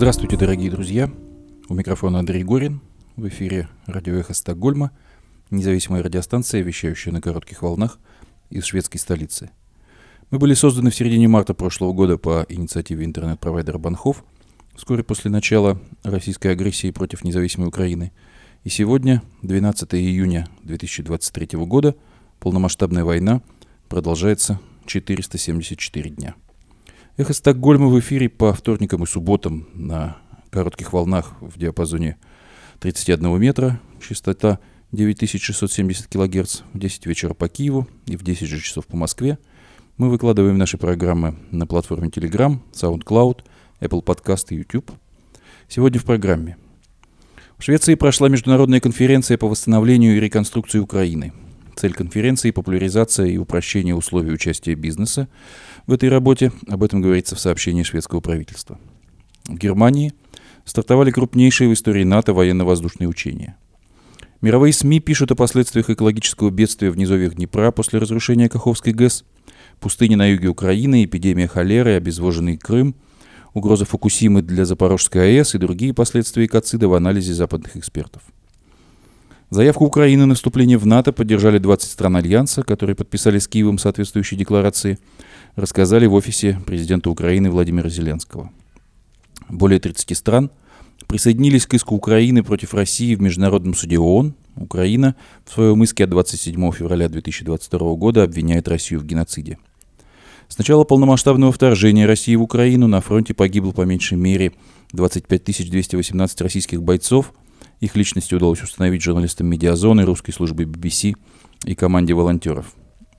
Здравствуйте, дорогие друзья. У микрофона Андрей Горин. В эфире радио «Эхо Стокгольма», независимая радиостанция, вещающая на коротких волнах из шведской столицы. Мы были созданы в середине марта прошлого года по инициативе интернет-провайдера Банхов, вскоре после начала российской агрессии против независимой Украины. И сегодня, 12 июня 2023 года, полномасштабная война продолжается 474 дня. Эхо Стокгольма в эфире по вторникам и субботам на коротких волнах в диапазоне 31 метра, частота 9670 кГц в 10 вечера по Киеву и в 10 же часов по Москве. Мы выкладываем наши программы на платформе Telegram, SoundCloud, Apple Podcast и YouTube. Сегодня в программе. В Швеции прошла международная конференция по восстановлению и реконструкции Украины. Цель конференции – популяризация и упрощение условий участия бизнеса в этой работе. Об этом говорится в сообщении шведского правительства. В Германии стартовали крупнейшие в истории НАТО военно-воздушные учения. Мировые СМИ пишут о последствиях экологического бедствия в низовьях Днепра после разрушения Каховской ГЭС, пустыни на юге Украины, эпидемия холеры, обезвоженный Крым, угроза Фукусимы для Запорожской АЭС и другие последствия экоцида в анализе западных экспертов. Заявку Украины на вступление в НАТО поддержали 20 стран Альянса, которые подписали с Киевом соответствующие декларации – рассказали в офисе президента Украины Владимира Зеленского. Более 30 стран присоединились к иску Украины против России в Международном суде ООН. Украина в своем иске от 27 февраля 2022 года обвиняет Россию в геноциде. С начала полномасштабного вторжения России в Украину на фронте погибло по меньшей мере 25 218 российских бойцов. Их личности удалось установить журналистам медиазоны, русской службы BBC и команде волонтеров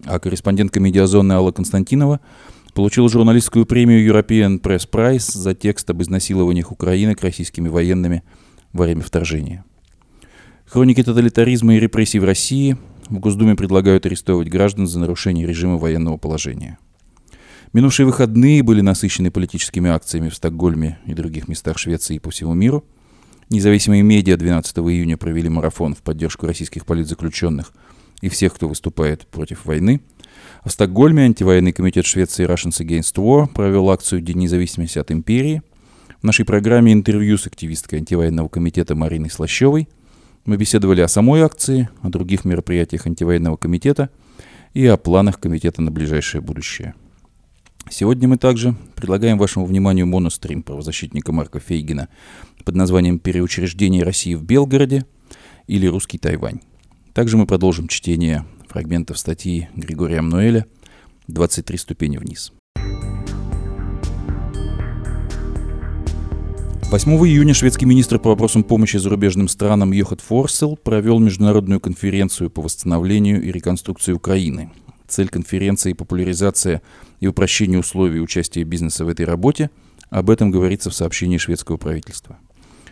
а корреспондентка медиазоны Алла Константинова получила журналистскую премию European Press Prize за текст об изнасилованиях Украины к российскими военными во время вторжения. Хроники тоталитаризма и репрессий в России в Госдуме предлагают арестовывать граждан за нарушение режима военного положения. Минувшие выходные были насыщены политическими акциями в Стокгольме и других местах Швеции и по всему миру. Независимые медиа 12 июня провели марафон в поддержку российских политзаключенных – и всех, кто выступает против войны. В Стокгольме антивоенный комитет Швеции Russians Against War провел акцию День независимости от империи. В нашей программе интервью с активисткой антивоенного комитета Мариной Слащевой. Мы беседовали о самой акции, о других мероприятиях антивоенного комитета и о планах комитета на ближайшее будущее. Сегодня мы также предлагаем вашему вниманию монострим правозащитника Марка Фейгина под названием «Переучреждение России в Белгороде» или «Русский Тайвань». Также мы продолжим чтение фрагментов статьи Григория Мнуэля «23 ступени вниз». 8 июня шведский министр по вопросам помощи зарубежным странам Йохат Форсел провел международную конференцию по восстановлению и реконструкции Украины. Цель конференции – популяризация и упрощение условий участия бизнеса в этой работе. Об этом говорится в сообщении шведского правительства.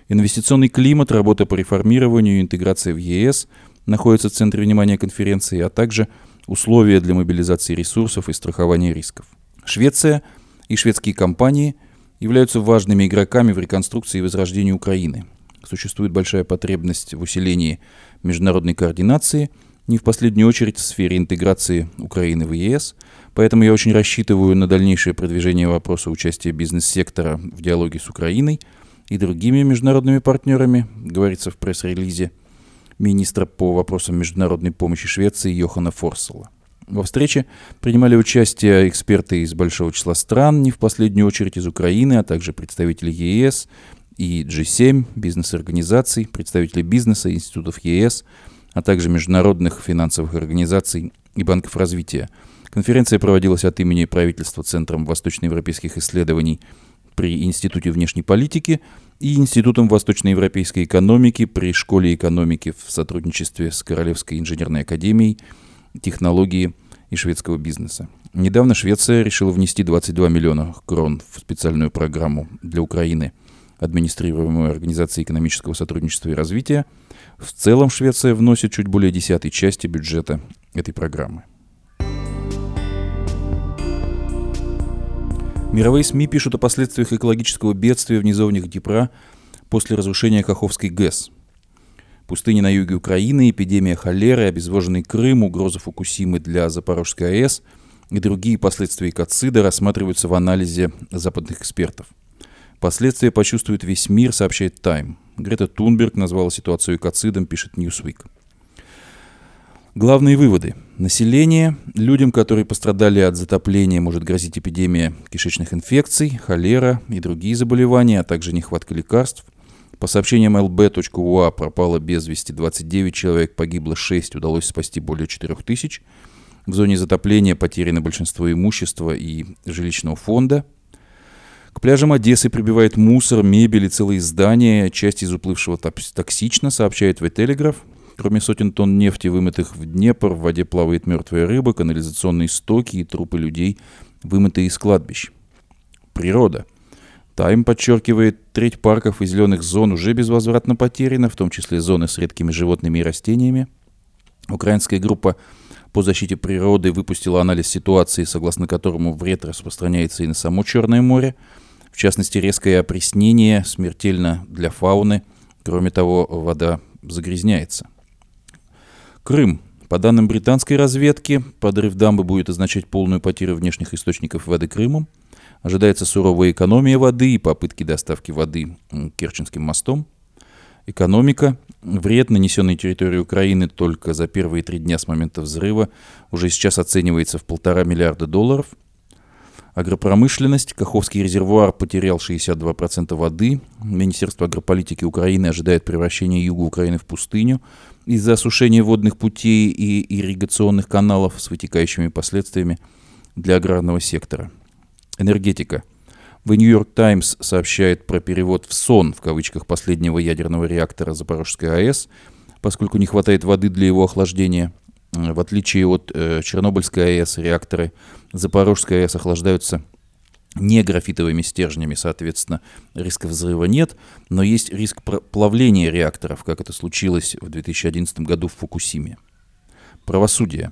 Инвестиционный климат, работа по реформированию и интеграции в ЕС – находятся в центре внимания конференции, а также условия для мобилизации ресурсов и страхования рисков. Швеция и шведские компании являются важными игроками в реконструкции и возрождении Украины. Существует большая потребность в усилении международной координации, не в последнюю очередь в сфере интеграции Украины в ЕС, поэтому я очень рассчитываю на дальнейшее продвижение вопроса участия бизнес-сектора в диалоге с Украиной и другими международными партнерами, говорится в пресс-релизе – министра по вопросам международной помощи Швеции Йохана Форсела. Во встрече принимали участие эксперты из большого числа стран, не в последнюю очередь из Украины, а также представители ЕС и G7, бизнес-организаций, представители бизнеса, институтов ЕС, а также международных финансовых организаций и банков развития. Конференция проводилась от имени правительства Центром восточноевропейских исследований при Институте внешней политики и Институтом восточноевропейской экономики при Школе экономики в сотрудничестве с Королевской инженерной академией, технологии и шведского бизнеса. Недавно Швеция решила внести 22 миллиона крон в специальную программу для Украины, администрируемую Организацией экономического сотрудничества и развития. В целом Швеция вносит чуть более десятой части бюджета этой программы. Мировые СМИ пишут о последствиях экологического бедствия в низовнях Днепра после разрушения Каховской ГЭС. Пустыни на юге Украины, эпидемия холеры, обезвоженный Крым, угроза Фукусимы для Запорожской АЭС и другие последствия экоцида рассматриваются в анализе западных экспертов. Последствия почувствует весь мир, сообщает Time. Грета Тунберг назвала ситуацию экоцидом, пишет Newsweek. Главные выводы. Население, людям, которые пострадали от затопления, может грозить эпидемия кишечных инфекций, холера и другие заболевания, а также нехватка лекарств. По сообщениям lb.ua пропало без вести 29 человек, погибло 6, удалось спасти более 4 тысяч. В зоне затопления потеряно большинство имущества и жилищного фонда. К пляжам Одессы прибивает мусор, мебель и целые здания. Часть из уплывшего токсично, сообщает в Телеграф. Кроме сотен тонн нефти, вымытых в Днепр, в воде плавает мертвая рыба, канализационные стоки и трупы людей, вымытые из кладбищ. Природа. Тайм подчеркивает, треть парков и зеленых зон уже безвозвратно потеряна, в том числе зоны с редкими животными и растениями. Украинская группа по защите природы выпустила анализ ситуации, согласно которому вред распространяется и на само Черное море. В частности, резкое опреснение смертельно для фауны. Кроме того, вода загрязняется. Крым. По данным британской разведки, подрыв дамбы будет означать полную потерю внешних источников воды Крымом. Ожидается суровая экономия воды и попытки доставки воды Керченским мостом. Экономика. Вред, нанесенный территории Украины только за первые три дня с момента взрыва, уже сейчас оценивается в полтора миллиарда долларов. Агропромышленность. Каховский резервуар потерял 62% воды. Министерство агрополитики Украины ожидает превращения юга Украины в пустыню из-за осушения водных путей и ирригационных каналов с вытекающими последствиями для аграрного сектора. Энергетика. The New York Times сообщает про перевод в сон, в кавычках, последнего ядерного реактора Запорожской АЭС, поскольку не хватает воды для его охлаждения. В отличие от э, Чернобыльской АЭС, реакторы Запорожской АЭС охлаждаются не графитовыми стержнями, соответственно, риска взрыва нет, но есть риск плавления реакторов, как это случилось в 2011 году в Фукусиме. Правосудие.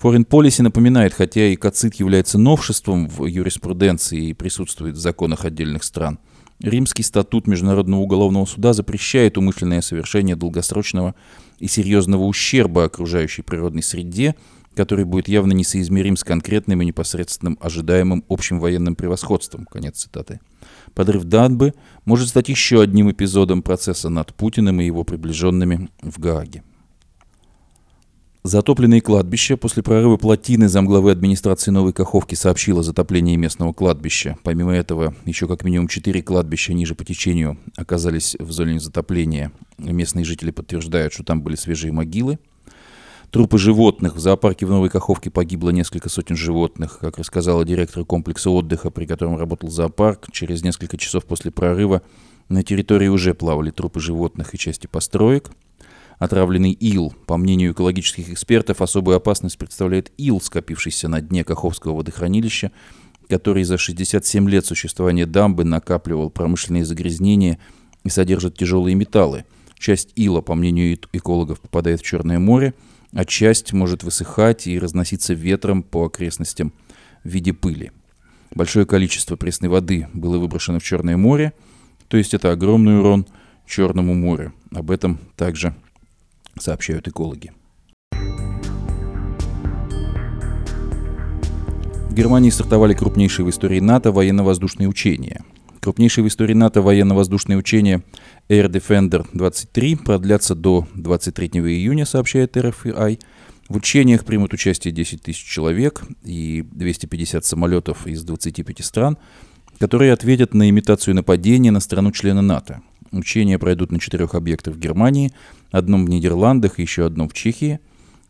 Foreign Policy напоминает, хотя и КАЦИТ является новшеством в юриспруденции и присутствует в законах отдельных стран, Римский статут Международного уголовного суда запрещает умышленное совершение долгосрочного и серьезного ущерба окружающей природной среде – который будет явно несоизмерим с конкретным и непосредственным ожидаемым общим военным превосходством. Конец цитаты. Подрыв Данбы может стать еще одним эпизодом процесса над Путиным и его приближенными в Гааге. Затопленные кладбища. После прорыва плотины замглавы администрации Новой Каховки сообщила о затоплении местного кладбища. Помимо этого, еще как минимум четыре кладбища ниже по течению оказались в зоне затопления. Местные жители подтверждают, что там были свежие могилы – Трупы животных. В зоопарке в Новой Каховке погибло несколько сотен животных. Как рассказала директор комплекса отдыха, при котором работал зоопарк, через несколько часов после прорыва на территории уже плавали трупы животных и части построек. Отравленный ил. По мнению экологических экспертов, особую опасность представляет ил, скопившийся на дне Каховского водохранилища, который за 67 лет существования дамбы накапливал промышленные загрязнения и содержит тяжелые металлы. Часть ила, по мнению экологов, попадает в Черное море – а часть может высыхать и разноситься ветром по окрестностям в виде пыли. Большое количество пресной воды было выброшено в Черное море, то есть это огромный урон Черному морю. Об этом также сообщают экологи. В Германии стартовали крупнейшие в истории НАТО военно-воздушные учения – Крупнейшие в истории НАТО военно-воздушные учения Air Defender 23 продлятся до 23 июня, сообщает RFI. В учениях примут участие 10 тысяч человек и 250 самолетов из 25 стран, которые ответят на имитацию нападения на страну-члена НАТО. Учения пройдут на четырех объектах в Германии, одном в Нидерландах и еще одном в Чехии.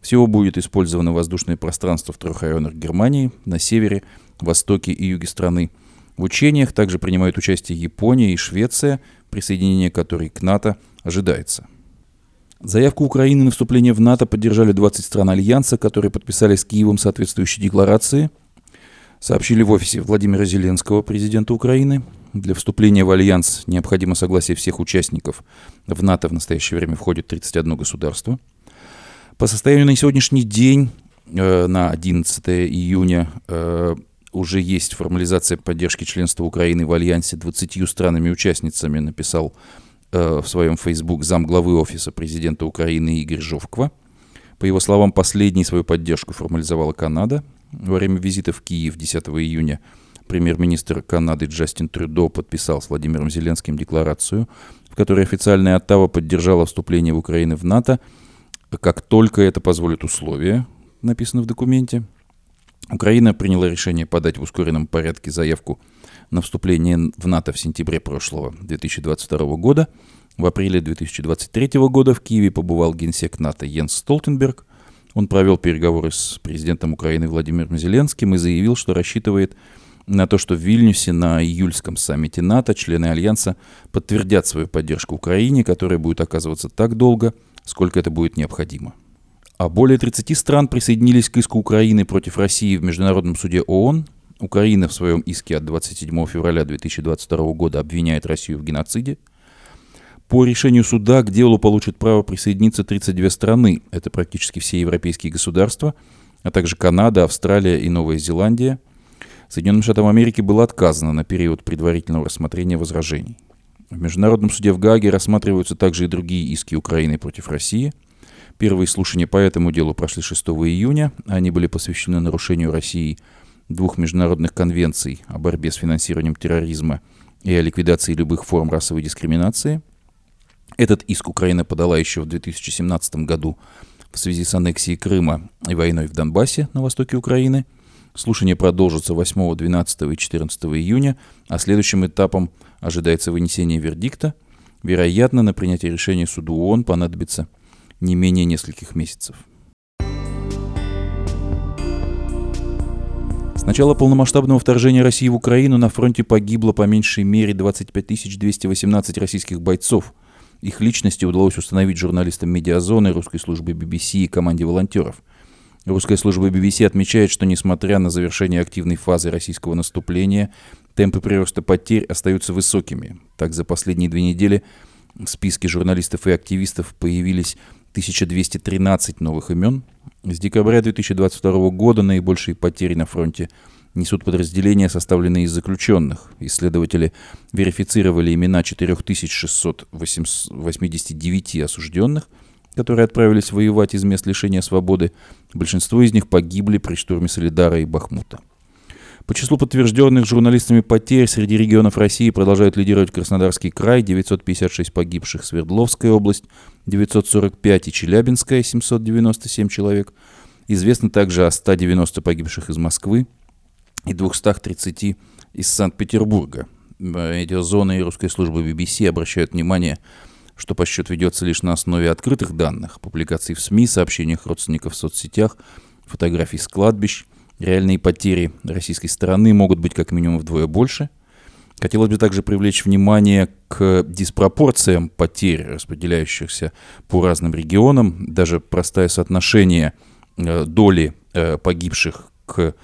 Всего будет использовано воздушное пространство в трех районах Германии, на севере, востоке и юге страны – в учениях также принимают участие Япония и Швеция, присоединение которой к НАТО ожидается. Заявку Украины на вступление в НАТО поддержали 20 стран Альянса, которые подписали с Киевом соответствующие декларации. Сообщили в офисе Владимира Зеленского, президента Украины. Для вступления в Альянс необходимо согласие всех участников. В НАТО в настоящее время входит 31 государство. По состоянию на сегодняшний день, э, на 11 июня, э, уже есть формализация поддержки членства Украины в Альянсе 20 странами-участницами, написал э, в своем Facebook замглавы Офиса президента Украины Игорь Жовква. По его словам, последней свою поддержку формализовала Канада. Во время визита в Киев 10 июня премьер-министр Канады Джастин Трюдо подписал с Владимиром Зеленским декларацию, в которой официальная Оттава поддержала вступление Украины в НАТО, как только это позволит условия, написано в документе. Украина приняла решение подать в ускоренном порядке заявку на вступление в НАТО в сентябре прошлого 2022 года. В апреле 2023 года в Киеве побывал генсек НАТО Йенс Столтенберг. Он провел переговоры с президентом Украины Владимиром Зеленским и заявил, что рассчитывает на то, что в Вильнюсе на июльском саммите НАТО члены Альянса подтвердят свою поддержку Украине, которая будет оказываться так долго, сколько это будет необходимо. А более 30 стран присоединились к иску Украины против России в Международном суде ООН. Украина в своем иске от 27 февраля 2022 года обвиняет Россию в геноциде. По решению суда к делу получат право присоединиться 32 страны. Это практически все европейские государства, а также Канада, Австралия и Новая Зеландия. Соединенным Штатам Америки было отказано на период предварительного рассмотрения возражений. В Международном суде в Гааге рассматриваются также и другие иски Украины против России – Первые слушания по этому делу прошли 6 июня. Они были посвящены нарушению России двух международных конвенций о борьбе с финансированием терроризма и о ликвидации любых форм расовой дискриминации. Этот иск Украина подала еще в 2017 году в связи с аннексией Крыма и войной в Донбассе на востоке Украины. Слушание продолжится 8, 12 и 14 июня, а следующим этапом ожидается вынесение вердикта. Вероятно, на принятие решения суду ООН понадобится не менее нескольких месяцев. С начала полномасштабного вторжения России в Украину на фронте погибло по меньшей мере 25 218 российских бойцов. Их личности удалось установить журналистам медиазоны, русской службы BBC и команде волонтеров. Русская служба BBC отмечает, что несмотря на завершение активной фазы российского наступления, темпы прироста потерь остаются высокими. Так, за последние две недели в списке журналистов и активистов появились 1213 новых имен. С декабря 2022 года наибольшие потери на фронте несут подразделения, составленные из заключенных. Исследователи верифицировали имена 4689 осужденных, которые отправились воевать из мест лишения свободы. Большинство из них погибли при штурме Солидара и Бахмута. По числу подтвержденных журналистами потерь среди регионов России продолжают лидировать Краснодарский край, 956 погибших, Свердловская область, 945 и Челябинская, 797 человек. Известно также о 190 погибших из Москвы и 230 из Санкт-Петербурга. Медиазона и русская служба BBC обращают внимание, что подсчет ведется лишь на основе открытых данных, публикаций в СМИ, сообщениях родственников в соцсетях, фотографий с кладбищ – Реальные потери российской стороны могут быть как минимум вдвое больше. Хотелось бы также привлечь внимание к диспропорциям потерь, распределяющихся по разным регионам. Даже простое соотношение э, доли э, погибших к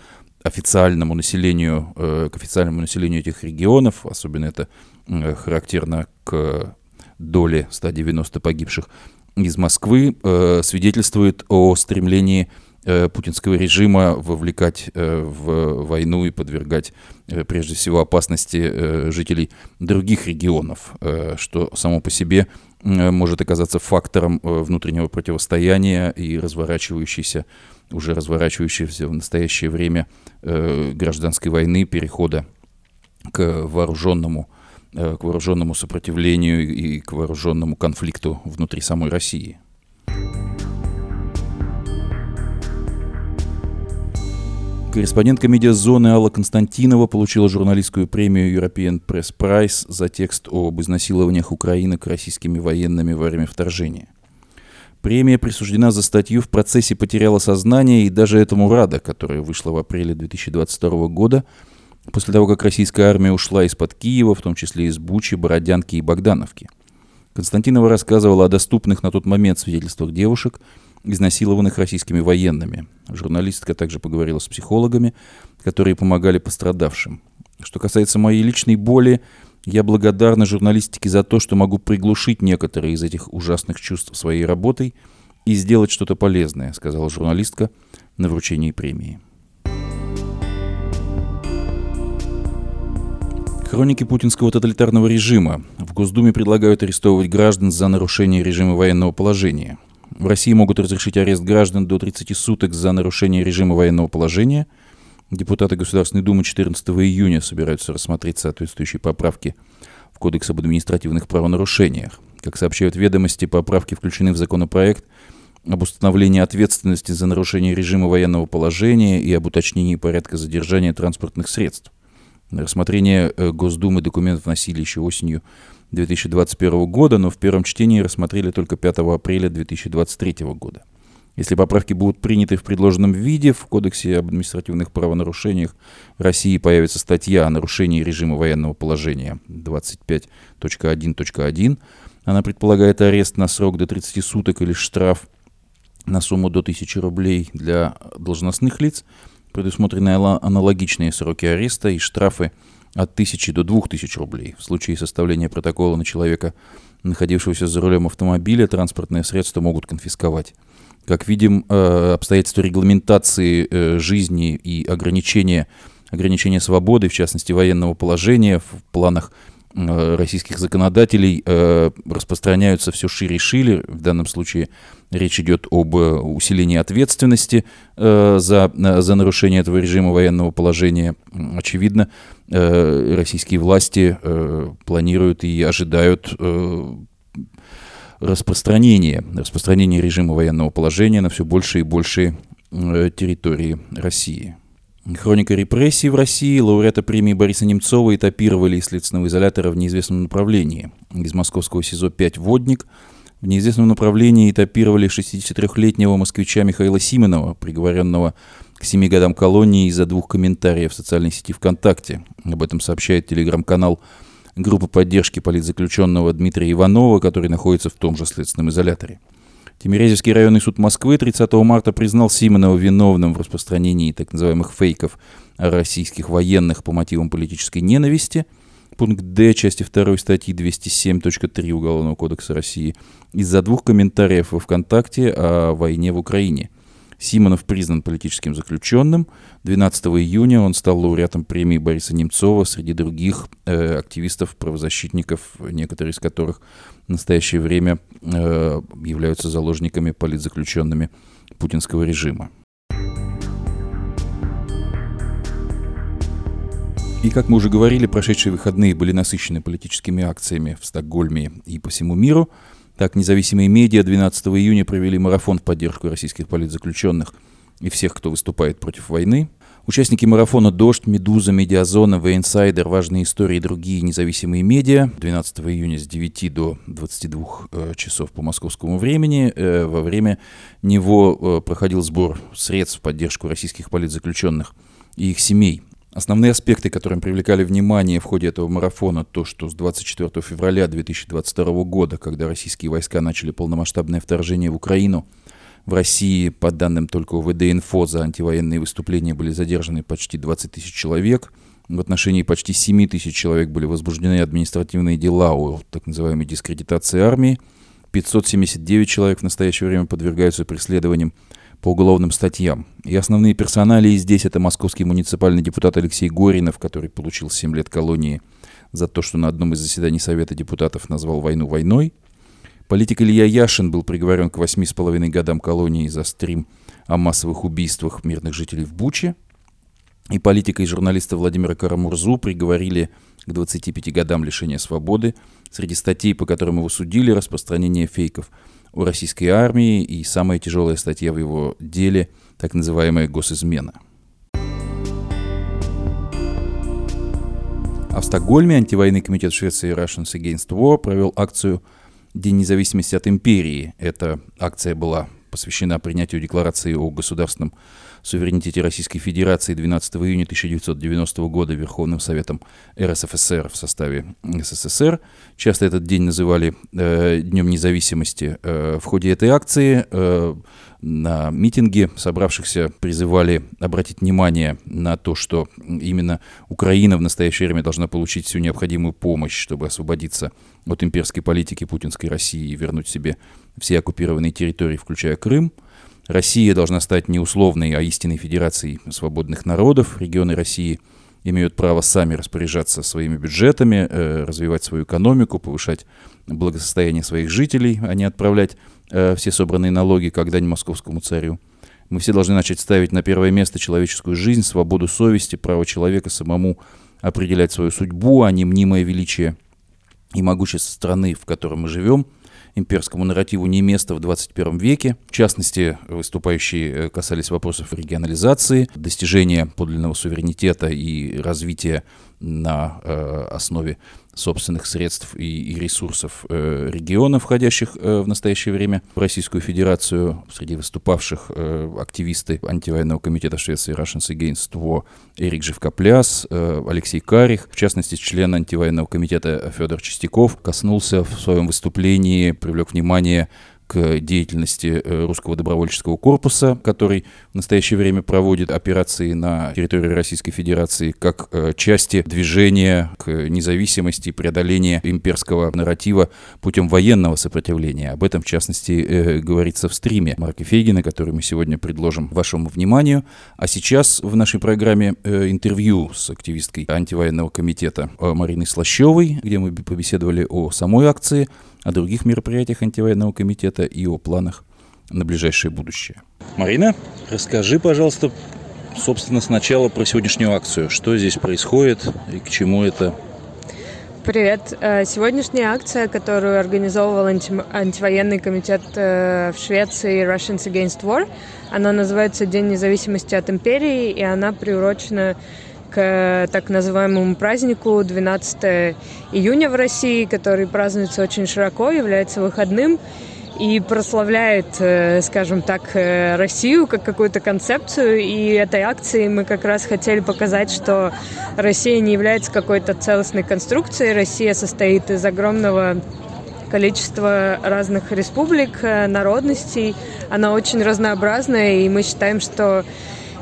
официальному населению, э, к официальному населению этих регионов, особенно это характерно к доле 190 погибших из Москвы, свидетельствует о стремлении путинского режима вовлекать э, в войну и подвергать э, прежде всего опасности жителей других регионов, что само по себе может оказаться фактором внутреннего противостояния и разворачивающейся, уже разворачивающейся в настоящее время гражданской войны, перехода к вооруженному, к вооруженному сопротивлению и к вооруженному конфликту внутри самой России. Корреспондентка медиазоны Алла Константинова получила журналистскую премию European Press Prize за текст об изнасилованиях украинок российскими военными во время вторжения. Премия присуждена за статью «В процессе потеряла сознание» и даже этому рада, которая вышла в апреле 2022 года, после того, как российская армия ушла из-под Киева, в том числе из Бучи, Бородянки и Богдановки. Константинова рассказывала о доступных на тот момент свидетельствах девушек – изнасилованных российскими военными. Журналистка также поговорила с психологами, которые помогали пострадавшим. Что касается моей личной боли, я благодарна журналистике за то, что могу приглушить некоторые из этих ужасных чувств своей работой и сделать что-то полезное, сказала журналистка на вручении премии. Хроники путинского тоталитарного режима. В Госдуме предлагают арестовывать граждан за нарушение режима военного положения. В России могут разрешить арест граждан до 30 суток за нарушение режима военного положения. Депутаты Государственной Думы 14 июня собираются рассмотреть соответствующие поправки в Кодекс об административных правонарушениях. Как сообщают ведомости, поправки включены в законопроект об установлении ответственности за нарушение режима военного положения и об уточнении порядка задержания транспортных средств. Рассмотрение э, Госдумы документ вносили еще осенью 2021 года, но в первом чтении рассмотрели только 5 апреля 2023 года. Если поправки будут приняты в предложенном виде, в Кодексе об административных правонарушениях России появится статья о нарушении режима военного положения 25.1.1. Она предполагает арест на срок до 30 суток или штраф на сумму до 1000 рублей для должностных лиц. Предусмотрены аналогичные сроки ареста и штрафы от 1000 до 2000 рублей. В случае составления протокола на человека, находившегося за рулем автомобиля, транспортное средство могут конфисковать. Как видим, э, обстоятельства регламентации э, жизни и ограничения, ограничения свободы, в частности военного положения в планах российских законодателей распространяются все шире и шире. В данном случае речь идет об усилении ответственности за, за нарушение этого режима военного положения. Очевидно, российские власти планируют и ожидают распространение, распространение режима военного положения на все больше и больше э, территории России. Хроника репрессий в России лауреата премии Бориса Немцова этапировали из следственного изолятора в неизвестном направлении. Из московского СИЗО-5 «Водник» в неизвестном направлении этапировали 63-летнего москвича Михаила Симонова, приговоренного к 7 годам колонии из-за двух комментариев в социальной сети ВКонтакте. Об этом сообщает телеграм-канал группа поддержки политзаключенного Дмитрия Иванова, который находится в том же следственном изоляторе. Тимирязевский районный суд Москвы 30 марта признал Симонова виновным в распространении так называемых фейков российских военных по мотивам политической ненависти. Пункт Д части 2 статьи 207.3 Уголовного кодекса России из-за двух комментариев во ВКонтакте о войне в Украине – Симонов признан политическим заключенным. 12 июня он стал лауреатом премии Бориса Немцова среди других э, активистов, правозащитников, некоторые из которых в настоящее время э, являются заложниками политзаключенными путинского режима. И, как мы уже говорили, прошедшие выходные были насыщены политическими акциями в Стокгольме и по всему миру – так, независимые медиа 12 июня провели марафон в поддержку российских политзаключенных и всех, кто выступает против войны. Участники марафона «Дождь», «Медуза», «Медиазона», «Вейнсайдер», «Важные истории» и другие независимые медиа 12 июня с 9 до 22 э, часов по московскому времени. Э, во время него э, проходил сбор средств в поддержку российских политзаключенных и их семей. Основные аспекты, которым привлекали внимание в ходе этого марафона, то, что с 24 февраля 2022 года, когда российские войска начали полномасштабное вторжение в Украину, в России, по данным только УВД-инфо, за антивоенные выступления были задержаны почти 20 тысяч человек. В отношении почти 7 тысяч человек были возбуждены административные дела о так называемой дискредитации армии. 579 человек в настоящее время подвергаются преследованиям по уголовным статьям. И основные персонали здесь это московский муниципальный депутат Алексей Горинов, который получил 7 лет колонии за то, что на одном из заседаний Совета депутатов назвал войну войной. Политик Илья Яшин был приговорен к 8,5 годам колонии за стрим о массовых убийствах мирных жителей в Буче. И политика и журналиста Владимира Карамурзу приговорили к 25 годам лишения свободы. Среди статей, по которым его судили, распространение фейков – у российской армии и самая тяжелая статья в его деле, так называемая госизмена. А в Стокгольме антивоенный комитет Швеции Russians Against War провел акцию «День независимости от империи». Эта акция была посвящена принятию декларации о государственном суверенитете Российской Федерации 12 июня 1990 года Верховным Советом РСФСР в составе СССР. Часто этот день называли э, Днем независимости. Э, в ходе этой акции э, на митинге собравшихся призывали обратить внимание на то, что именно Украина в настоящее время должна получить всю необходимую помощь, чтобы освободиться от имперской политики путинской России и вернуть себе все оккупированные территории, включая Крым. Россия должна стать не условной, а истинной федерацией свободных народов. Регионы России имеют право сами распоряжаться своими бюджетами, э, развивать свою экономику, повышать благосостояние своих жителей, а не отправлять э, все собранные налоги как дань московскому царю. Мы все должны начать ставить на первое место человеческую жизнь, свободу совести, право человека самому определять свою судьбу, а не мнимое величие и могущество страны, в которой мы живем – имперскому нарративу не место в 21 веке. В частности, выступающие э, касались вопросов регионализации, достижения подлинного суверенитета и развития на э, основе собственных средств и, и ресурсов э, регионов, входящих э, в настоящее время в Российскую Федерацию. Среди выступавших э, активисты антивоенного комитета Швеции Russians Against War Эрик Живкопляс, э, Алексей Карих, в частности, член антивоенного комитета Федор Чистяков, коснулся в своем выступлении, привлек внимание деятельности э, русского добровольческого корпуса, который в настоящее время проводит операции на территории Российской Федерации как э, части движения к независимости и преодоления имперского нарратива путем военного сопротивления. Об этом, в частности, э, говорится в стриме Марка Фейгина, который мы сегодня предложим вашему вниманию. А сейчас в нашей программе интервью с активисткой антивоенного комитета Мариной Слащевой, где мы побеседовали о самой акции, о других мероприятиях антивоенного комитета и о планах на ближайшее будущее. Марина, расскажи, пожалуйста, собственно, сначала про сегодняшнюю акцию. Что здесь происходит и к чему это? Привет. Э, сегодняшняя акция, которую организовывал анти- антивоенный комитет э, в Швеции Russians Against War, она называется День независимости от империи, и она приурочена к так называемому празднику 12 июня в России, который празднуется очень широко, является выходным и прославляет, э, скажем так, э, Россию как какую-то концепцию. И этой акцией мы как раз хотели показать, что Россия не является какой-то целостной конструкцией. Россия состоит из огромного количества разных республик, э, народностей. Она очень разнообразная, и мы считаем, что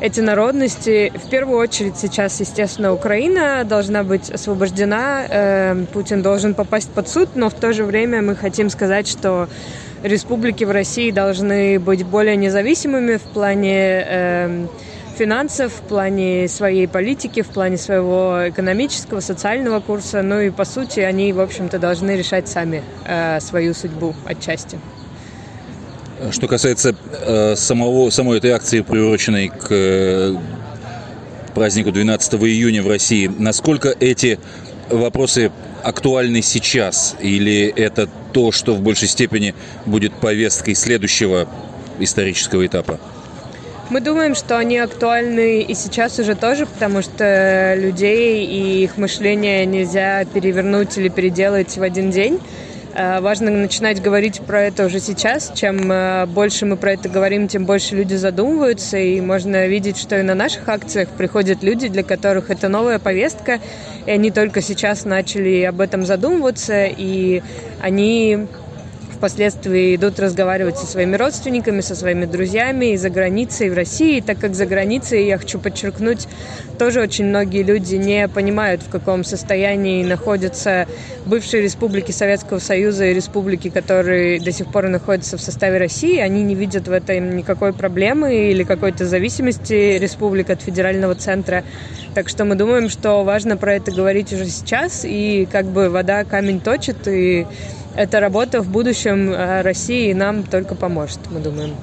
эти народности. В первую очередь сейчас, естественно, Украина должна быть освобождена, э, Путин должен попасть под суд, но в то же время мы хотим сказать, что республики в России должны быть более независимыми в плане э, финансов, в плане своей политики, в плане своего экономического, социального курса. Ну и по сути они, в общем-то, должны решать сами э, свою судьбу отчасти. Что касается э, самого, самой этой акции, приуроченной к э, празднику 12 июня в России, насколько эти вопросы актуальны сейчас? Или это то, что в большей степени будет повесткой следующего исторического этапа? Мы думаем, что они актуальны и сейчас уже тоже, потому что людей и их мышление нельзя перевернуть или переделать в один день. Э, важно начинать говорить про это уже сейчас. Чем э, больше мы про это говорим, тем больше люди задумываются. И можно видеть, что и на наших акциях приходят люди, для которых это новая повестка. И они только сейчас начали об этом задумываться. И они впоследствии идут разговаривать со своими родственниками, со своими друзьями и за границей, в России, так как за границей, я хочу подчеркнуть, тоже очень многие люди не понимают, в каком состоянии находятся бывшие республики Советского Союза и республики, которые до сих пор находятся в составе России. Они не видят в этом никакой проблемы или какой-то зависимости республик от федерального центра. Так что мы думаем, что важно про это говорить уже сейчас, и как бы вода камень точит, и эта работа в будущем э, России нам только поможет, мы думаем.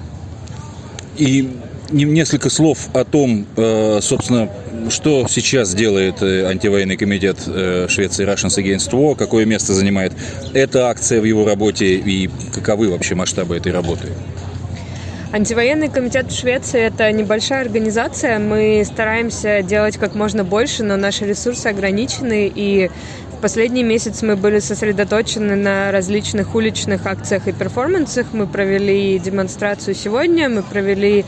И несколько слов о том, э, собственно, что сейчас делает э, антивоенный комитет Швеции Russians Against War, какое место занимает эта акция в его работе и каковы вообще масштабы этой работы? Антивоенный комитет в Швеции – это небольшая организация. Мы стараемся делать как можно больше, но наши ресурсы ограничены, и Последний месяц мы были сосредоточены на различных уличных акциях и перформансах. Мы провели демонстрацию сегодня, мы провели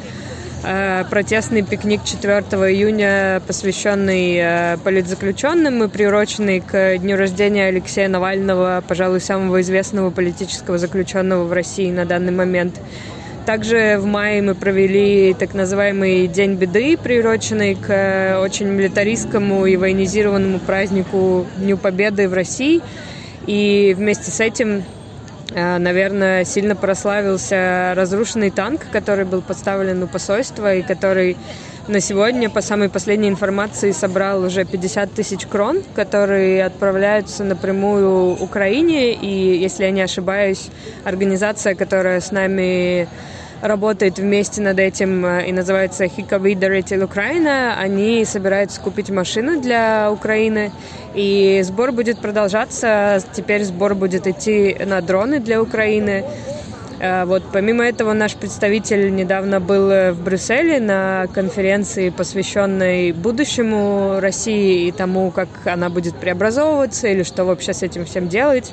э, протестный пикник 4 июня, посвященный э, политзаключенным и приуроченный к дню рождения Алексея Навального, пожалуй, самого известного политического заключенного в России на данный момент. Также в мае мы провели так называемый День беды, приуроченный к э, очень милитаристскому и военизированному празднику Дню Победы в России. И вместе с этим, э, наверное, сильно прославился разрушенный танк, который был подставлен у посольства и который на сегодня, по самой последней информации, собрал уже 50 тысяч крон, которые отправляются напрямую Украине. И, если я не ошибаюсь, организация, которая с нами работает вместе над этим э, и называется Hikavi Даретель Украина. Они собираются купить машину для Украины. И сбор будет продолжаться. Теперь сбор будет идти на дроны для Украины. Э, вот, помимо этого, наш представитель недавно был в Брюсселе на конференции, посвященной будущему России и тому, как она будет преобразовываться или что вообще с этим всем делать.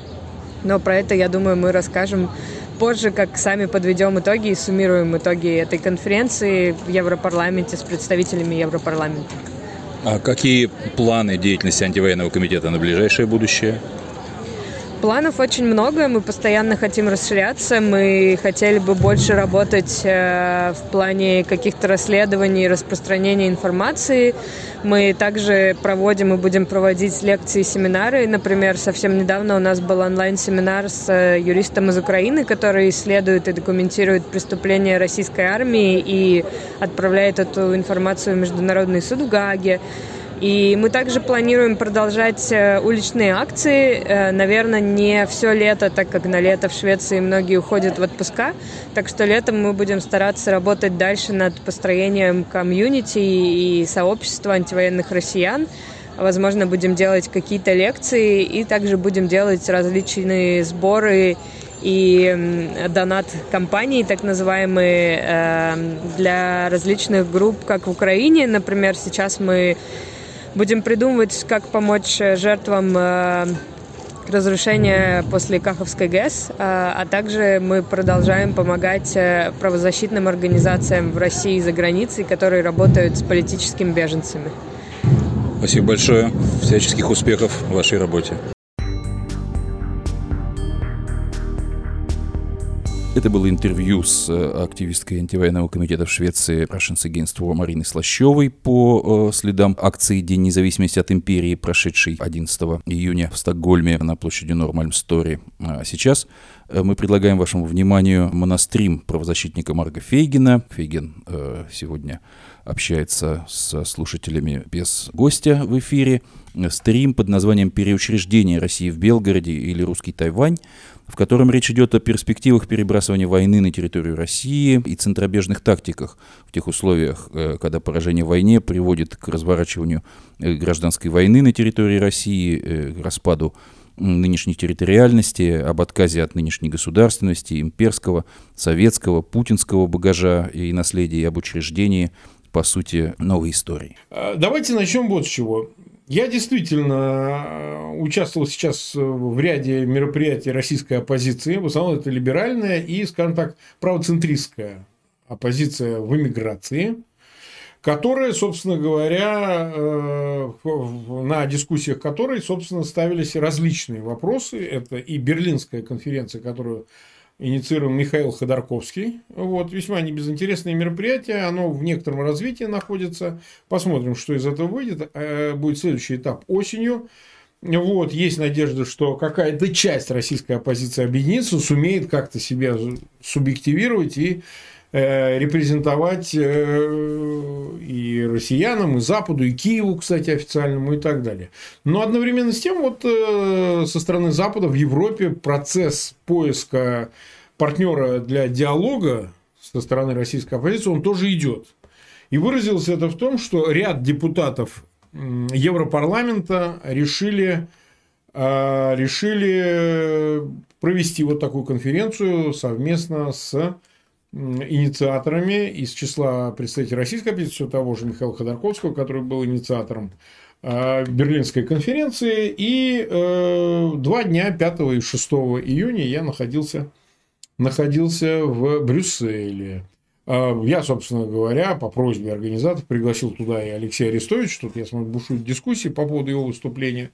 Но про это, я думаю, мы расскажем позже, как сами подведем итоги и суммируем итоги этой конференции в Европарламенте с представителями Европарламента. А какие планы деятельности антивоенного комитета на ближайшее будущее? Планов очень много, мы постоянно хотим расширяться, мы хотели бы больше работать э, в плане каких-то расследований распространения информации. Мы также проводим и будем проводить лекции и семинары. Например, совсем недавно у нас был онлайн-семинар с э, юристом из Украины, который исследует и документирует преступления российской армии и отправляет эту информацию в Международный суд в Гааге. И мы также планируем продолжать э, уличные акции. Э, наверное, не все лето, так как на лето в Швеции многие уходят в отпуска. Так что летом мы будем стараться работать дальше над построением комьюнити и сообщества антивоенных россиян. Возможно, будем делать какие-то лекции и также будем делать различные сборы и донат компании, так называемые, э, для различных групп, как в Украине. Например, сейчас мы Будем придумывать, как помочь э, жертвам э, разрушения после Каховской ГЭС, а, а также мы продолжаем помогать э, правозащитным организациям в России и за границей, которые работают с политическими беженцами. Спасибо большое. Всяческих успехов в вашей работе. Это было интервью с э, активисткой антивоенного комитета в Швеции Russians Against War Мариной Слащевой по э, следам акции День независимости от империи, прошедшей 11 июня в Стокгольме на площади Нормальм-Стори. А сейчас э, мы предлагаем вашему вниманию монострим правозащитника Марга Фейгина. Фейгин э, сегодня общается с слушателями без гостя в эфире. Стрим под названием «Переучреждение России в Белгороде» или «Русский Тайвань» в котором речь идет о перспективах перебрасывания войны на территорию России и центробежных тактиках в тех условиях, э, когда поражение в войне приводит к разворачиванию э, гражданской войны на территории России, э, к распаду нынешней территориальности, об отказе от нынешней государственности, имперского, советского, путинского багажа и наследия, и об учреждении, по сути, новой истории. А, давайте начнем вот с чего. Я действительно э, участвовал сейчас в ряде мероприятий российской оппозиции. В основном это либеральная и, скажем так, правоцентристская оппозиция в эмиграции, которая, собственно говоря, э, на дискуссиях которой, собственно, ставились различные вопросы. Это и Берлинская конференция, которую инициировал Михаил Ходорковский. Вот, весьма не безинтересное мероприятие, оно в некотором развитии находится. Посмотрим, что из этого выйдет. Э, будет следующий этап осенью. Вот, есть надежда, что какая-то часть российской оппозиции объединится, сумеет как-то себя субъективировать и репрезентовать э, и россиянам, и Западу, и Киеву, кстати, официальному и так далее. Но одновременно с тем, вот э, со стороны Запада в Европе процесс поиска партнера для диалога со стороны российской оппозиции, он тоже идет. И выразилось это в том, что ряд депутатов Европарламента решили, решили провести вот такую конференцию совместно с инициаторами из числа представителей российской оппозиции, того же Михаила Ходорковского, который был инициатором э, Берлинской конференции. И э, два дня, 5 и 6 июня, я находился, находился в Брюсселе. Э, я, собственно говоря, по просьбе организаторов пригласил туда и Алексея Арестовича. Тут я смотрю, бушуют дискуссии по поводу его выступления.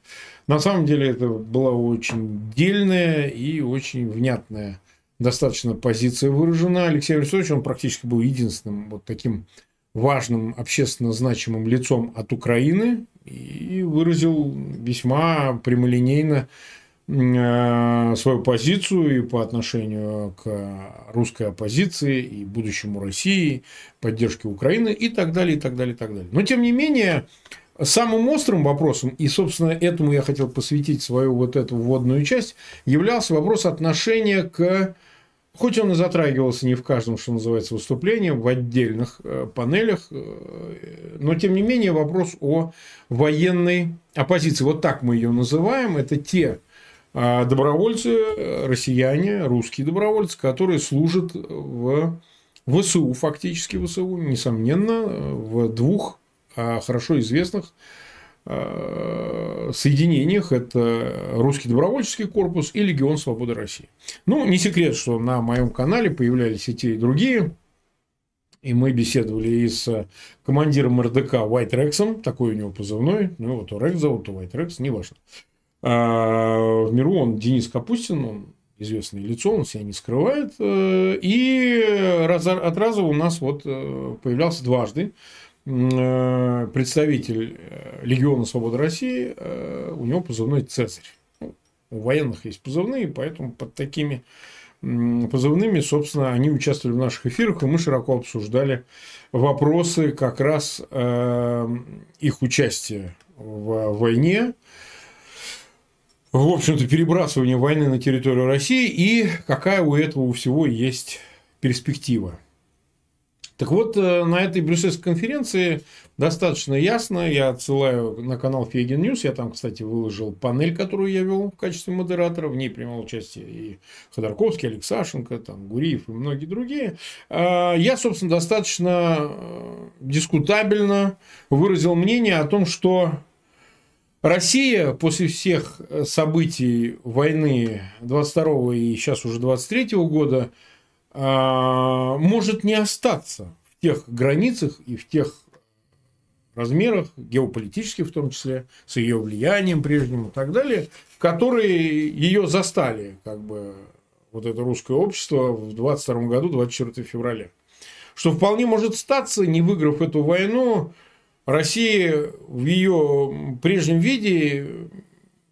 На самом деле это была очень дельная и очень внятная достаточно позиция выражена. Алексей Арестович, он практически был единственным вот таким важным общественно значимым лицом от Украины и выразил весьма прямолинейно э, свою позицию и по отношению к русской оппозиции и будущему России, поддержке Украины и так далее, и так далее, и так далее. Но, тем не менее, самым острым вопросом, и, собственно, этому я хотел посвятить свою вот эту вводную часть, являлся вопрос отношения к Хоть он и затрагивался не в каждом, что называется, выступлении, в отдельных э, панелях, э, но тем не менее вопрос о военной оппозиции. Вот так мы ее называем. Это те э, добровольцы, россияне, русские добровольцы, которые служат в ВСУ, фактически ВСУ, несомненно, в двух хорошо известных Э, соединениях. Это Русский добровольческий корпус и Легион Свободы России. Ну, не секрет, что на моем канале появлялись и те, и другие. И мы беседовали и с командиром РДК White Рексом, такой у него позывной, ну вот то Рекс зовут, то White Рекс, неважно. А в миру он Денис Капустин, он известное лицо, он себя не скрывает. Э, и от раза у нас вот э, появлялся дважды представитель э, Легиона Свободы России, э, у него позывной Цезарь. Ну, у военных есть позывные, поэтому под такими позывными, собственно, они участвовали в наших эфирах, и мы широко обсуждали вопросы как раз их участия в войне, в общем-то, перебрасывание войны на территорию России и какая у этого у всего есть перспектива. Так вот, э, на этой брюссельской конференции достаточно ясно, я отсылаю на канал Feygin News, я там, кстати, выложил панель, которую я вел в качестве модератора, в ней принимал участие и Ходорковский, Алексашенко, там, Гуриев и многие другие. А, я, собственно, достаточно э, дискутабельно выразил мнение о том, что Россия после всех э, событий войны 22 и сейчас уже 23 года – может не остаться в тех границах и в тех размерах, геополитических в том числе, с ее влиянием прежним и так далее, которые ее застали, как бы, вот это русское общество в 22 году, 24 февраля. Что вполне может статься, не выиграв эту войну, России в ее прежнем виде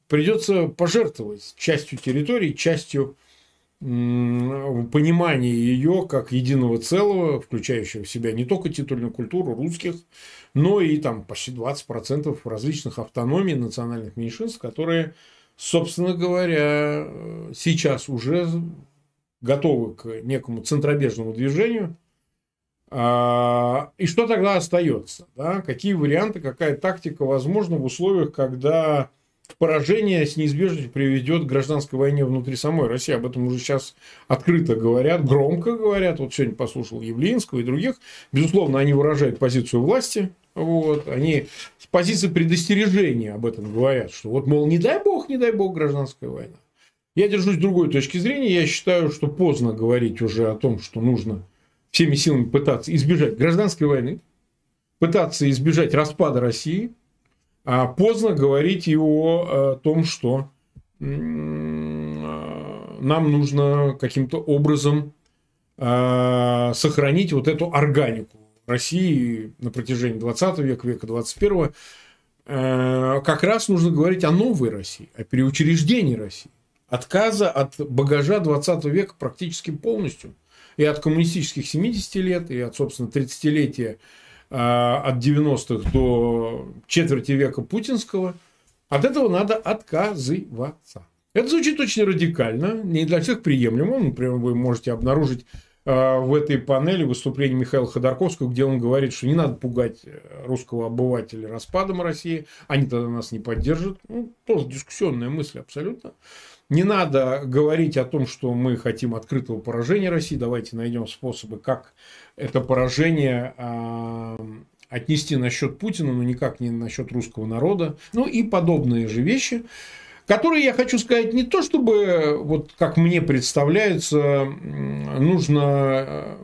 придется пожертвовать частью территории, частью понимание ее как единого целого, включающего в себя не только титульную культуру русских, но и там почти 20% различных автономий национальных меньшинств, которые, собственно говоря, сейчас уже готовы к некому центробежному движению. А, и что тогда остается? Да? Какие варианты, какая тактика возможна в условиях, когда поражение с неизбежностью приведет к гражданской войне внутри самой России. Об этом уже сейчас открыто говорят, громко говорят. Вот сегодня послушал Явлинского и других. Безусловно, они выражают позицию власти. Вот. Они с позиции предостережения об этом говорят, что вот, мол, не дай бог, не дай бог гражданская война. Я держусь другой точки зрения. Я считаю, что поздно говорить уже о том, что нужно всеми силами пытаться избежать гражданской войны, пытаться избежать распада России – поздно говорить и о, том, что нам нужно каким-то образом а, сохранить вот эту органику России на протяжении 20 века, века 21 а, как раз нужно говорить о новой России, о переучреждении России. Отказа от багажа 20 века практически полностью. И от коммунистических 70 лет, и от, собственно, 30-летия а, от 90-х до четверти века путинского, от этого надо отказываться. Это звучит очень радикально, не для всех приемлемо. Например, вы можете обнаружить в этой панели выступление Михаила Ходорковского, где он говорит, что не надо пугать э, русского обывателя распадом России, они тогда нас не поддержат. Ну, тоже дискуссионная мысль абсолютно. Не надо говорить о том, что мы хотим открытого поражения России. Давайте найдем способы, как это поражение э, отнести на счет Путина, но никак не на счет русского народа. Ну и подобные же вещи, которые я хочу сказать не то, чтобы, вот как мне представляется, нужно э,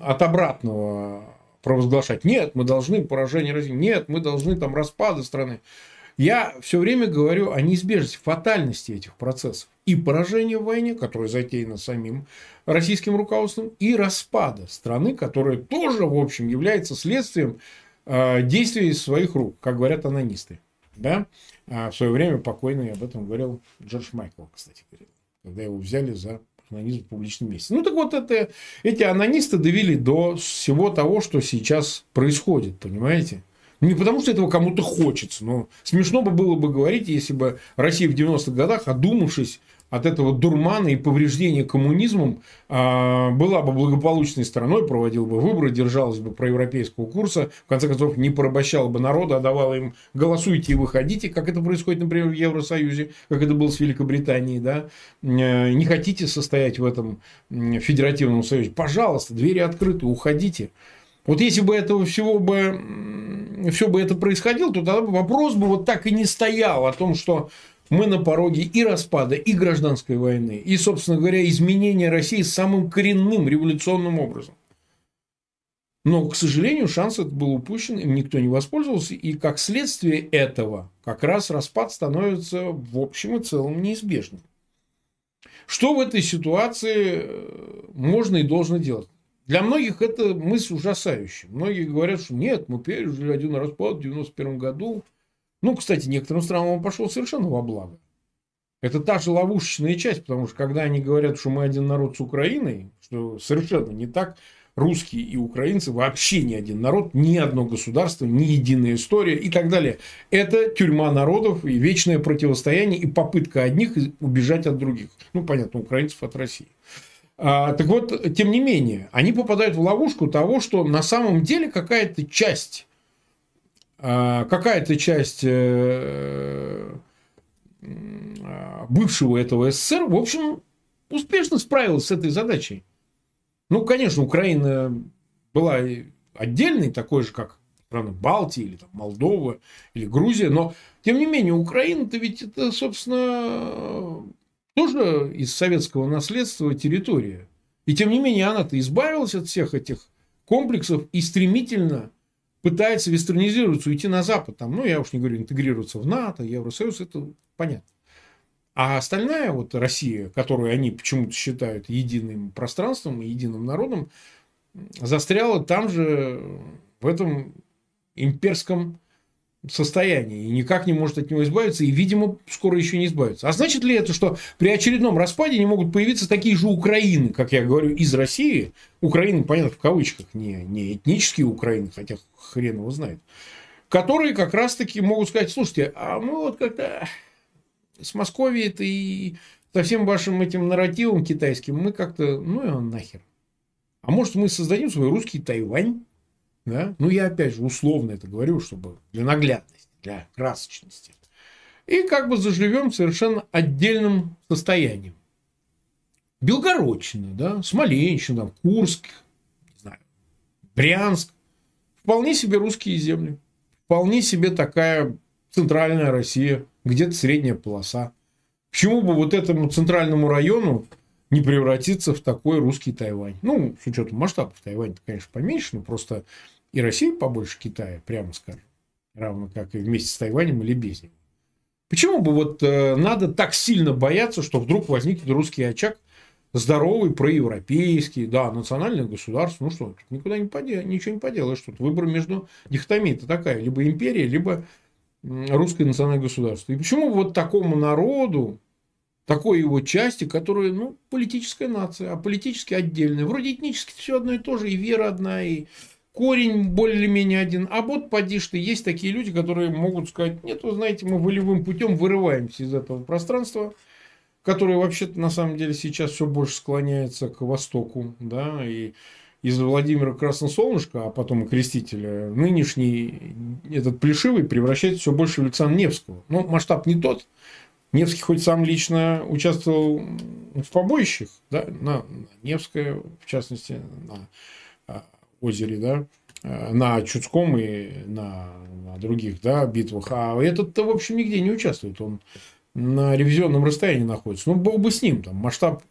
от обратного провозглашать. Нет, мы должны поражение России. Нет, мы должны там распада страны. Я все время говорю о неизбежности, фатальности этих процессов. И поражения в войне, которое затеяно самим российским руководством, и распада страны, которая тоже, в общем, является следствием э, действий своих рук, как говорят анонисты. Да? А в свое время покойный об этом говорил Джордж Майкл, кстати говоря, когда его взяли за анонизм в публичном месте. Ну, так вот, это, эти анонисты довели до всего того, что сейчас происходит, понимаете? Не потому, что этого кому-то хочется, но смешно бы было бы говорить, если бы Россия в 90-х годах, одумавшись, от этого дурмана и повреждения коммунизмом а, была бы благополучной страной, проводила бы выборы, держалась бы проевропейского курса, в конце концов не порабощала бы народа, а давала им голосуйте и выходите, как это происходит, например, в Евросоюзе, как это было с Великобританией, да, э, не хотите состоять в этом федеративном союзе, пожалуйста, двери открыты, уходите. Вот если бы этого всего бы, все бы это происходило, то тогда вопрос бы вот так и не стоял о том, что мы на пороге и распада, и гражданской войны, и, собственно говоря, изменения России самым коренным революционным образом. Но, к сожалению, шанс этот был упущен, им никто не воспользовался, и как следствие этого как раз распад становится в общем и целом неизбежным. Что в этой ситуации э, можно и должно делать? Для многих это мысль ужасающая. Многие говорят, что нет, мы пережили один распад в 91 году, ну, кстати, некоторым странам он пошел совершенно во благо. Это та же ловушечная часть, потому что когда они говорят, что мы один народ с Украиной, что совершенно не так, русские и украинцы вообще не один народ, ни одно государство, ни единая история и так далее. Это тюрьма народов и вечное противостояние и попытка одних убежать от других. Ну, понятно, украинцев от России. А, так вот, тем не менее, они попадают в ловушку того, что на самом деле какая-то часть какая-то часть э, бывшего этого СССР, в общем, успешно справилась с этой задачей. Ну, конечно, Украина была отдельной, такой же, как страны Балтии, или там, Молдова, или Грузия, но, тем не менее, Украина-то ведь это, собственно, тоже из советского наследства территория. И, тем не менее, она-то избавилась от всех этих комплексов и стремительно пытается вестернизироваться, уйти на Запад. Там, ну, я уж не говорю, интегрироваться в НАТО, Евросоюз, это понятно. А остальная вот Россия, которую они почему-то считают единым пространством, единым народом, застряла там же, в этом имперском состоянии и никак не может от него избавиться, и, видимо, скоро еще не избавится. А значит ли это, что при очередном распаде не могут появиться такие же Украины, как я говорю, из России? Украины, понятно, в кавычках, не, не этнические Украины, хотя хрен его знает, которые как раз-таки могут сказать, слушайте, а мы вот как-то с Московией-то и со всем вашим этим нарративом китайским мы как-то, ну и он нахер. А может, мы создадим свой русский Тайвань? Да? Ну, я опять же условно это говорю, чтобы для наглядности, для красочности. И как бы заживем совершенно отдельным состоянием. Белгородчина, да, Смоленщина, Курск, не знаю, Брянск. Вполне себе русские земли. Вполне себе такая центральная Россия, где-то средняя полоса. Почему бы вот этому центральному району не превратиться в такой русский Тайвань? Ну, с учетом масштабов Тайвань, конечно, поменьше, но просто и Россия побольше Китая, прямо скажем. Равно как и вместе с Тайванем или без него. Почему бы вот э, надо так сильно бояться, что вдруг возникнет русский очаг, здоровый, проевропейский, да, национальное государство, ну что, тут никуда не подел, ничего не поделаешь, тут выбор между дихотомией это такая, либо империя, либо русское национальное государство. И почему вот такому народу, такой его части, которая, ну, политическая нация, а политически отдельная, вроде этнически все одно и то же, и вера одна, и корень более-менее один. А вот поди ты, есть такие люди, которые могут сказать, нет, вы знаете, мы волевым путем вырываемся из этого пространства, которое вообще-то на самом деле сейчас все больше склоняется к востоку, да, и из Владимира Красносолнышка, а потом и Крестителя, нынешний этот Плешивый превращается все больше в Александра Невского. Но ну, масштаб не тот. Невский хоть сам лично участвовал в побоищах, да, на, Невское, в частности, на озере, да, э, на Чудском и на, на других да, битвах. А этот-то, в общем, нигде не участвует. Он на ревизионном расстоянии находится. Ну, бог бы с ним. Там масштаб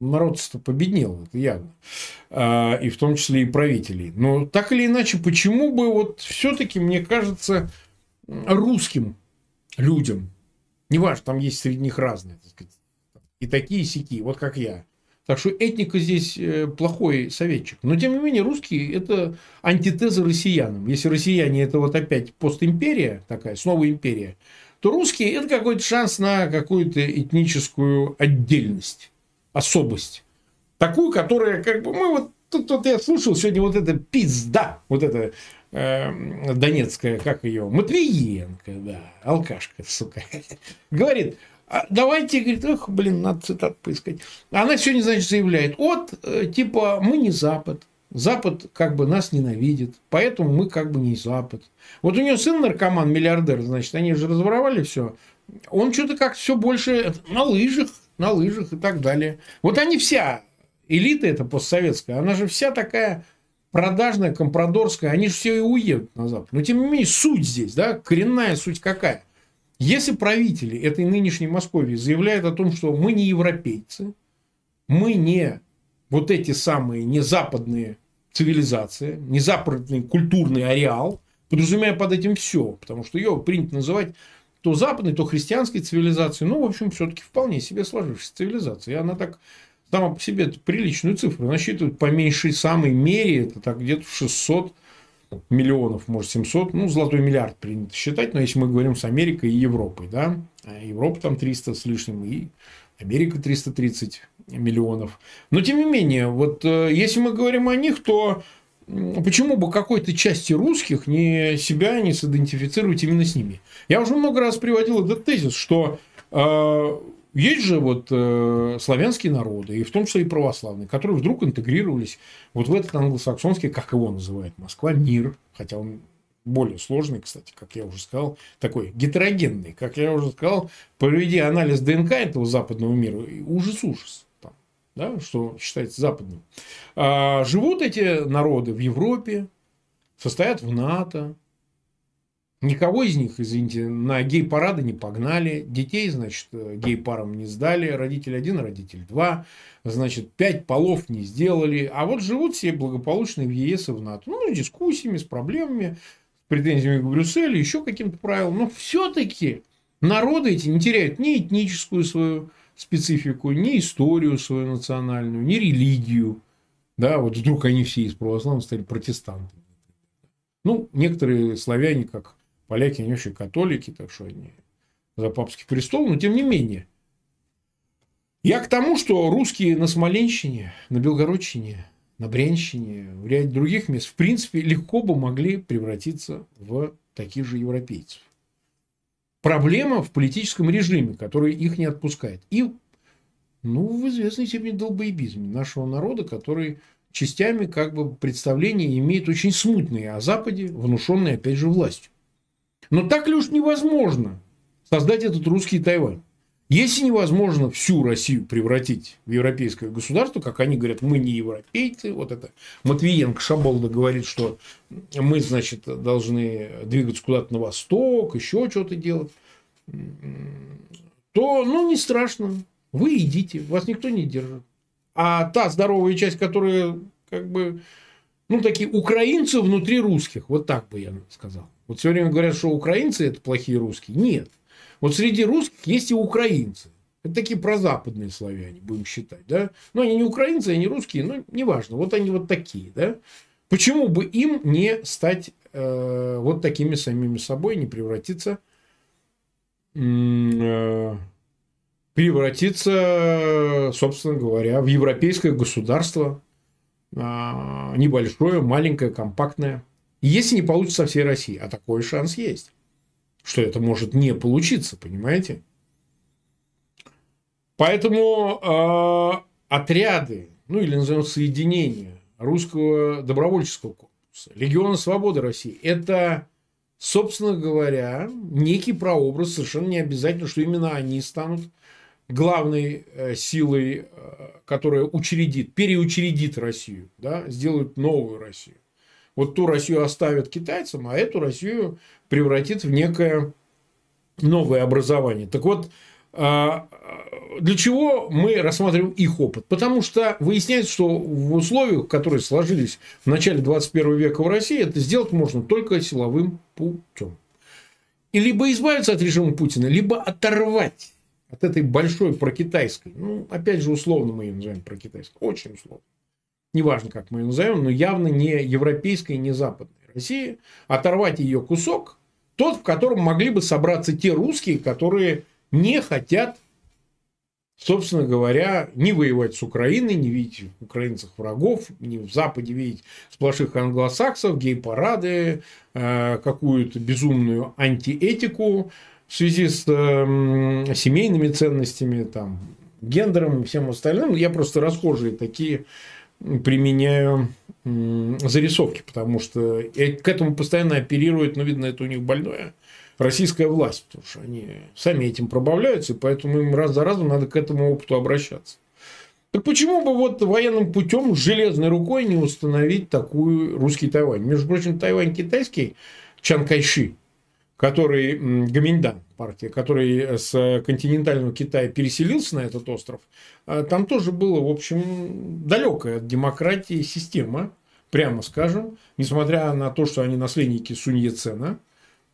народ-то победнел, это явно. А, и в том числе и правителей. Но так или иначе, почему бы вот все-таки, мне кажется, русским людям, неважно, там есть среди них разные, так сказать, и такие, и сякие, вот как я, так что этника здесь э, плохой советчик. Но, тем не менее, русские – это антитеза россиянам. Если россияне – это вот опять постимперия такая, снова империя, то русские – это какой-то шанс на какую-то этническую отдельность, особость. Такую, которая как бы... Мы вот тут вот я слушал сегодня вот это пизда, вот это э, донецкая, как ее, Матвиенко, да, алкашка, сука, говорит, а давайте, говорит, эх, блин, надо цитат поискать. Она сегодня, значит, заявляет, вот, э, типа, мы не Запад, Запад как бы нас ненавидит, поэтому мы как бы не Запад. Вот у нее сын наркоман, миллиардер, значит, они же разворовали все. Он что-то как все больше на лыжах, на лыжах и так далее. Вот они вся, элита эта постсоветская, она же вся такая продажная, компрадорская, они же все и уедут на Запад. Но тем не менее, суть здесь, да, коренная суть какая? Если правители этой нынешней Москвы заявляют о том, что мы не европейцы, мы не вот эти самые не западные цивилизации, не западный культурный ареал, подразумевая под этим все, потому что ее принято называть то западной, то христианской цивилизацией, ну, в общем, все-таки вполне себе сложившейся цивилизацией. И она так сама по себе приличную цифру насчитывает по меньшей самой мере, это так где-то 600 миллионов, может 700, ну, золотой миллиард принято считать, но если мы говорим с Америкой и Европой, да, а Европа там 300 с лишним, и Америка 330 миллионов. Но, тем не менее, вот э, если мы говорим о них, то почему бы какой-то части русских не себя не сидентифицировать именно с ними? Я уже много раз приводил этот тезис, что э, есть же вот э, славянские народы, и в том числе и православные, которые вдруг интегрировались вот в этот англосаксонский, как его называют Москва, мир, хотя он более сложный, кстати, как я уже сказал, такой гетерогенный, как я уже сказал, проведя анализ ДНК этого западного мира, ужас-ужас да, что считается западным. А живут эти народы в Европе, состоят в НАТО. Никого из них, извините, на гей-парады не погнали. Детей, значит, гей-парам не сдали. Родитель один, родитель два. Значит, пять полов не сделали. А вот живут все благополучно в ЕС и в НАТО. Ну, с дискуссиями, с проблемами, с претензиями к Брюсселю, еще каким-то правилам. Но все-таки народы эти не теряют ни этническую свою специфику, ни историю свою национальную, ни религию. Да, вот вдруг они все из православных стали протестантами. Ну, некоторые славяне, как поляки, они вообще католики, так что они за папский престол, но тем не менее. Я к тому, что русские на Смоленщине, на Белгородчине, на Брянщине, в ряде других мест, в принципе, легко бы могли превратиться в таких же европейцев. Проблема в политическом режиме, который их не отпускает. И ну, в известной степени долбоебизме нашего народа, который частями как бы представления имеет очень смутные о Западе, внушенные, опять же, властью. Но так ли уж невозможно создать этот русский Тайвань? Если невозможно всю Россию превратить в европейское государство, как они говорят, мы не европейцы, вот это Матвиенко Шаболда говорит, что мы, значит, должны двигаться куда-то на восток, еще что-то делать, то, ну, не страшно, вы идите, вас никто не держит. А та здоровая часть, которая как бы, ну, такие украинцы внутри русских, вот так бы я сказал. Вот все время говорят, что украинцы это плохие русские. Нет. Вот среди русских есть и украинцы. Это такие прозападные славяне, будем считать. Да? Но они не украинцы, они русские, но неважно. Вот они вот такие. Да? Почему бы им не стать э, вот такими самими собой, не превратиться, э, превратиться, собственно говоря, в европейское государство, э, небольшое, маленькое, компактное. Если не получится со всей России, а такой шанс есть что это может не получиться, понимаете? Поэтому э, отряды, ну или назовем соединения русского добровольческого корпуса, Легиона Свободы России, это, собственно говоря, некий прообраз, совершенно не обязательно, что именно они станут главной э, силой, э, которая учредит, переучредит Россию, да, сделают новую Россию. Вот ту Россию оставят китайцам, а эту Россию превратит в некое новое образование. Так вот, а, для чего мы рассматриваем их опыт? Потому что выясняется, что в условиях, которые сложились в начале 21 века в России, это сделать можно только силовым путем. И либо избавиться от режима Путина, либо оторвать от этой большой прокитайской, ну, опять же, условно мы ее называем прокитайской, очень условно, неважно, как мы ее назовем, но явно не европейской, не западной России, оторвать ее кусок, тот, в котором могли бы собраться те русские, которые не хотят, собственно говоря, не воевать с Украиной, не видеть в украинцах врагов, не в Западе видеть сплошных англосаксов, гей-парады, э, какую-то безумную антиэтику, в связи с э, семейными ценностями, там, гендером и всем остальным. Я просто расхожие такие применяю зарисовки, потому что к этому постоянно оперирует, ну, видно, это у них больное, российская власть, потому что они сами этим пробавляются, и поэтому им раз за разом надо к этому опыту обращаться. Так почему бы вот военным путем железной рукой не установить такую русский Тайвань? Между прочим, Тайвань китайский, Чан Кайши, который Гаминьдан партия, который с континентального Китая переселился на этот остров, а там тоже было, в общем, далекая от демократии система, прямо скажем, несмотря на то, что они наследники Сунь Цена,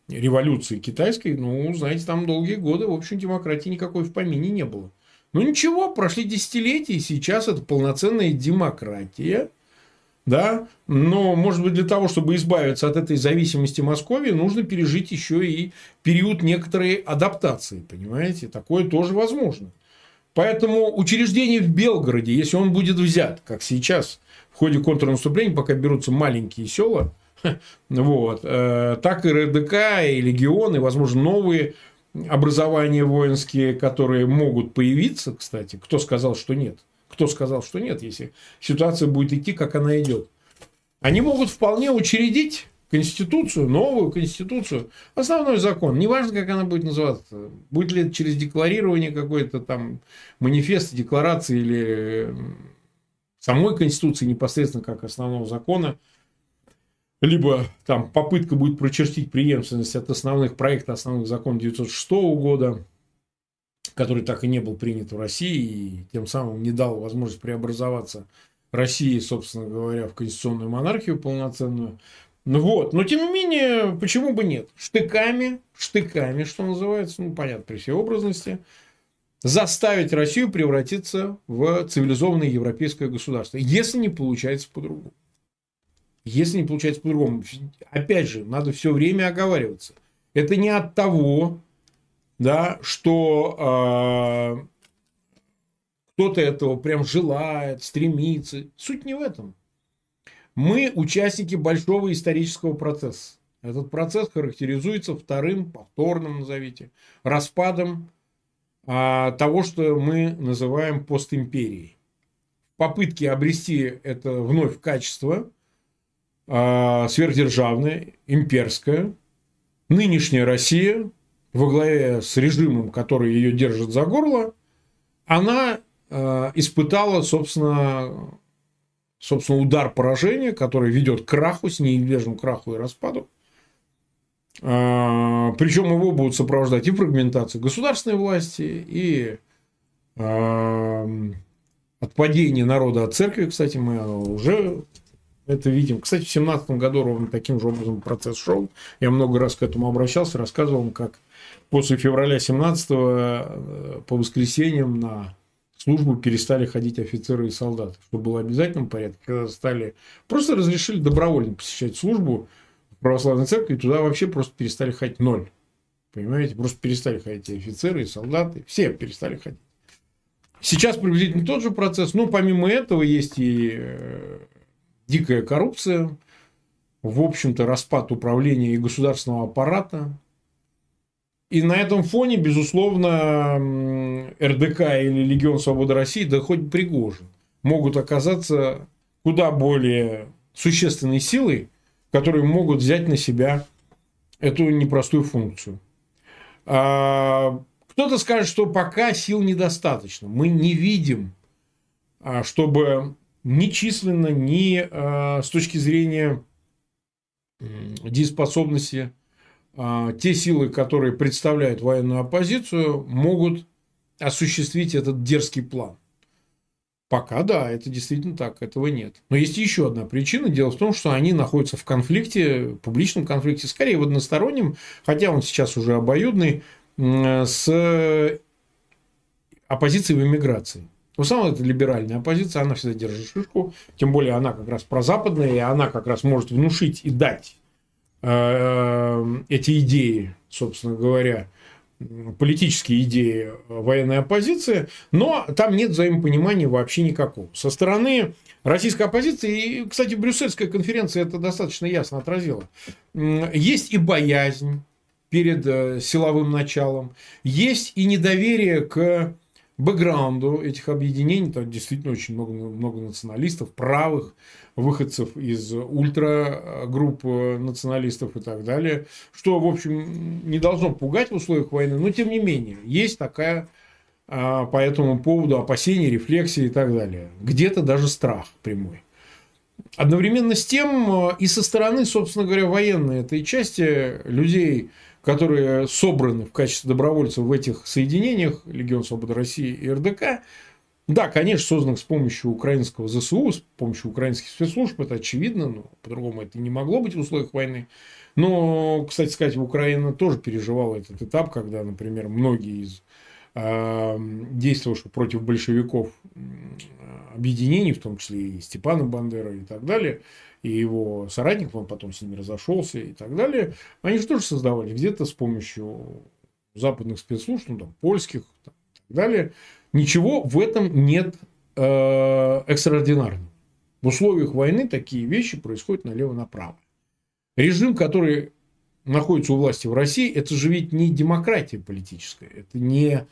революции китайской, ну, знаете, там долгие годы, в общем, демократии никакой в помине не было. Ну, ничего, прошли десятилетия, и сейчас это полноценная демократия – да, но, может быть, для того, чтобы избавиться от этой зависимости Москвы, нужно пережить еще и период некоторой адаптации, понимаете? Такое тоже возможно. Поэтому учреждение в Белгороде, если он будет взят, как сейчас, в ходе контрнаступления, пока берутся маленькие села, вот, э, так и РДК, и легионы, возможно, новые образования воинские, которые могут появиться, кстати. Кто сказал, что нет? Кто сказал, что нет, если ситуация будет идти, как она идет? Они могут вполне учредить конституцию, новую конституцию, основной закон, неважно, как она будет называться, будет ли это через декларирование какой-то там манифеста, декларации или самой конституции непосредственно как основного закона, либо там попытка будет прочертить преемственность от основных проектов основных законов 1906 года, который так и не был принят в России и тем самым не дал возможность преобразоваться России, собственно говоря, в конституционную монархию полноценную. Ну вот, но тем не менее, почему бы нет? Штыками, штыками, что называется, ну понятно, при всей образности, заставить Россию превратиться в цивилизованное европейское государство, если не получается по-другому. Если не получается по-другому. Опять же, надо все время оговариваться. Это не от того, да, что э, кто-то этого прям желает, стремится. Суть не в этом. Мы участники большого исторического процесса. Этот процесс характеризуется вторым, повторным, назовите, распадом а, того, что мы называем постимперией. Попытки обрести это вновь качество а, сверхдержавное, имперское, нынешняя Россия во главе с режимом, который ее держит за горло, она э, испытала, собственно, собственно, удар поражения, который ведет к краху, с неизбежным краху и распаду. Э, причем его будут сопровождать и фрагментация государственной власти, и э, отпадение народа от церкви, кстати, мы уже это видим. Кстати, в 2017 году ровно таким же образом процесс шел. Я много раз к этому обращался, рассказывал, как после февраля 17 э, по воскресеньям на службу перестали ходить офицеры и солдаты, что было обязательным порядке, когда стали просто разрешили добровольно посещать службу в православной церкви, туда вообще просто перестали ходить. Ноль. Понимаете, просто перестали ходить и офицеры, и солдаты, все перестали ходить. Сейчас приблизительно тот же процесс, но помимо этого есть и э, дикая коррупция, в общем-то, распад управления и государственного аппарата, и на этом фоне, безусловно, РДК или Легион Свободы России, да хоть Пригожин, могут оказаться куда более существенной силой, которые могут взять на себя эту непростую функцию. А, кто-то скажет, что пока сил недостаточно. Мы не видим, а, чтобы ни численно, ни а, с точки зрения дееспособности те силы, которые представляют военную оппозицию, могут осуществить этот дерзкий план. Пока да, это действительно так, этого нет. Но есть еще одна причина. Дело в том, что они находятся в конфликте, публичном конфликте, скорее в одностороннем, хотя он сейчас уже обоюдный, с оппозицией в эмиграции. В основном это либеральная оппозиция, она всегда держит шишку, тем более она как раз прозападная, и она как раз может внушить и дать эти идеи, собственно говоря, политические идеи военной оппозиции, но там нет взаимопонимания вообще никакого. Со стороны российской оппозиции, и, кстати, Брюссельская конференция это достаточно ясно отразила, есть и боязнь перед э, силовым началом. Есть и недоверие к бэкграунду этих объединений. Там действительно очень много, много националистов, правых, выходцев из ультрагрупп националистов и так далее. Что, в общем, не должно пугать в условиях войны. Но, тем не менее, есть такая а, по этому поводу опасения, рефлексии и так далее. Где-то даже страх прямой. Одновременно с тем э, и со стороны, собственно говоря, военной этой части людей, которые собраны в качестве добровольцев в этих соединениях, Легион Свободы России и РДК, да, конечно, созданных с помощью украинского ЗСУ, с помощью украинских спецслужб, это очевидно, но по-другому это не могло быть в условиях войны. Но, кстати сказать, Украина тоже переживала этот этап, когда, например, многие из э, действовавших против большевиков объединений, в том числе и Степана Бандера и так далее, и его соратников, он потом с ними разошелся и так далее, они же тоже создавали где-то с помощью западных спецслужб, ну, там, польских там, так далее. Ничего в этом нет э, экстраординарного. В условиях войны такие вещи происходят налево-направо. Режим, который находится у власти в России, это же ведь не демократия политическая, это не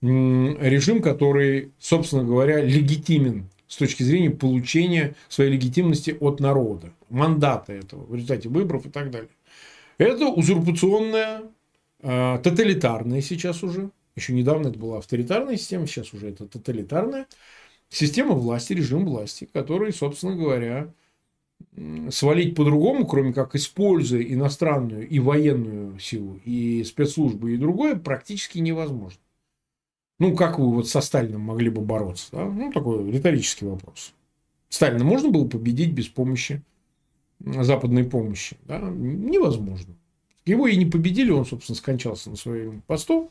режим, который, собственно говоря, легитимен с точки зрения получения своей легитимности от народа, мандата этого в результате выборов и так далее. Это узурпационная, э, тоталитарная сейчас уже, еще недавно это была авторитарная система, сейчас уже это тоталитарная система власти, режим власти, который, собственно говоря, свалить по-другому, кроме как используя иностранную и военную силу, и спецслужбы, и другое, практически невозможно. Ну, как вы вот со Сталином могли бы бороться? Да? Ну, такой риторический вопрос. Сталина можно было победить без помощи, западной помощи? Да? Невозможно. Его и не победили, он, собственно, скончался на своем посту.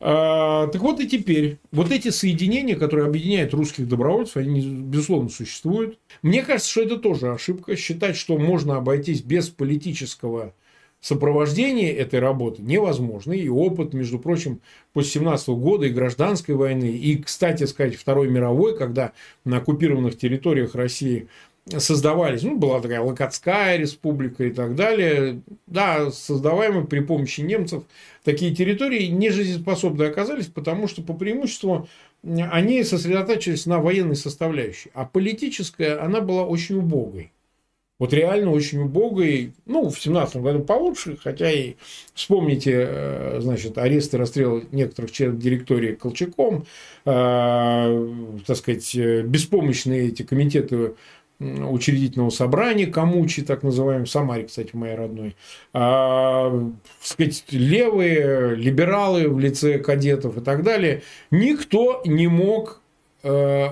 А, так вот и теперь, вот эти соединения, которые объединяют русских добровольцев, они, безусловно, существуют. Мне кажется, что это тоже ошибка, считать, что можно обойтись без политического сопровождение этой работы невозможно. И опыт, между прочим, после 17 года и гражданской войны, и, кстати сказать, Второй мировой, когда на оккупированных территориях России создавались, ну, была такая Локотская республика и так далее, да, создаваемые при помощи немцев такие территории нежизнеспособны оказались, потому что по преимуществу они сосредотачивались на военной составляющей, а политическая, она была очень убогой. Вот реально очень убогой, ну, в 17 году получше, хотя и вспомните, э, значит, аресты, расстрелы некоторых членов директории Колчаком, э, так сказать, беспомощные эти комитеты учредительного собрания, Камучи, так называемый, в Самаре, кстати, моей родной, а, сказать, левые, либералы в лице кадетов и так далее, никто не мог, э,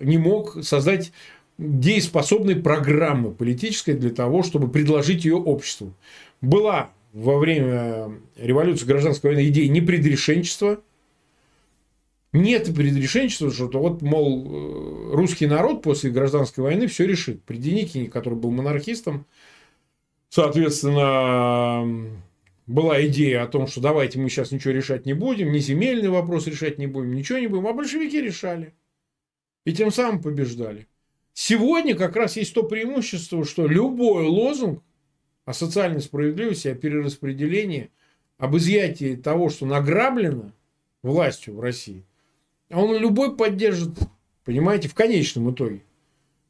не мог создать дееспособной программы политической для того, чтобы предложить ее обществу. Была во время революции гражданской войны идея непредрешенчества. Нет предрешенчества, что вот, мол, э, русский народ после гражданской войны все решит. При Деникине, который был монархистом, соответственно, была идея о том, что давайте мы сейчас ничего решать не будем, ни земельный вопрос решать не будем, ничего не будем, а большевики решали. И тем самым побеждали. Сегодня как раз есть то преимущество, что любой лозунг о социальной справедливости, о перераспределении, об изъятии того, что награблено властью в России, он любой поддержит, понимаете, в конечном итоге.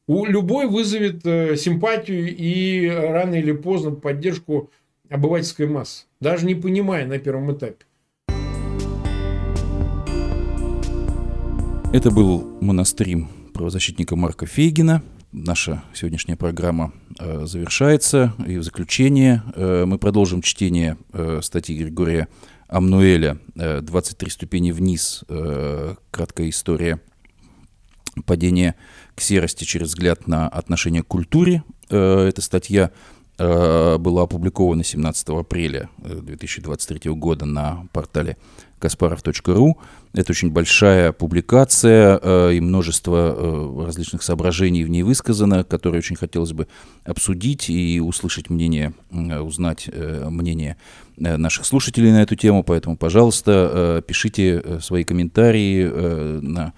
У любой вызовет э, симпатию и рано или поздно поддержку обывательской массы, даже не понимая на первом этапе. Это был монастрим правозащитника Марка Фейгина. Наша сегодняшняя программа э, завершается. И в заключение э, мы продолжим чтение э, статьи Григория Амнуэля э, «23 ступени вниз. Э, краткая история падения к серости через взгляд на отношение к культуре». Э, эта статья э, была опубликована 17 апреля 2023 э, года на портале kasparov.ru. Это очень большая публикация э, и множество э, различных соображений в ней высказано, которые очень хотелось бы обсудить и услышать мнение, э, узнать мнение наших слушателей на эту тему. Поэтому, пожалуйста, пишите свои комментарии на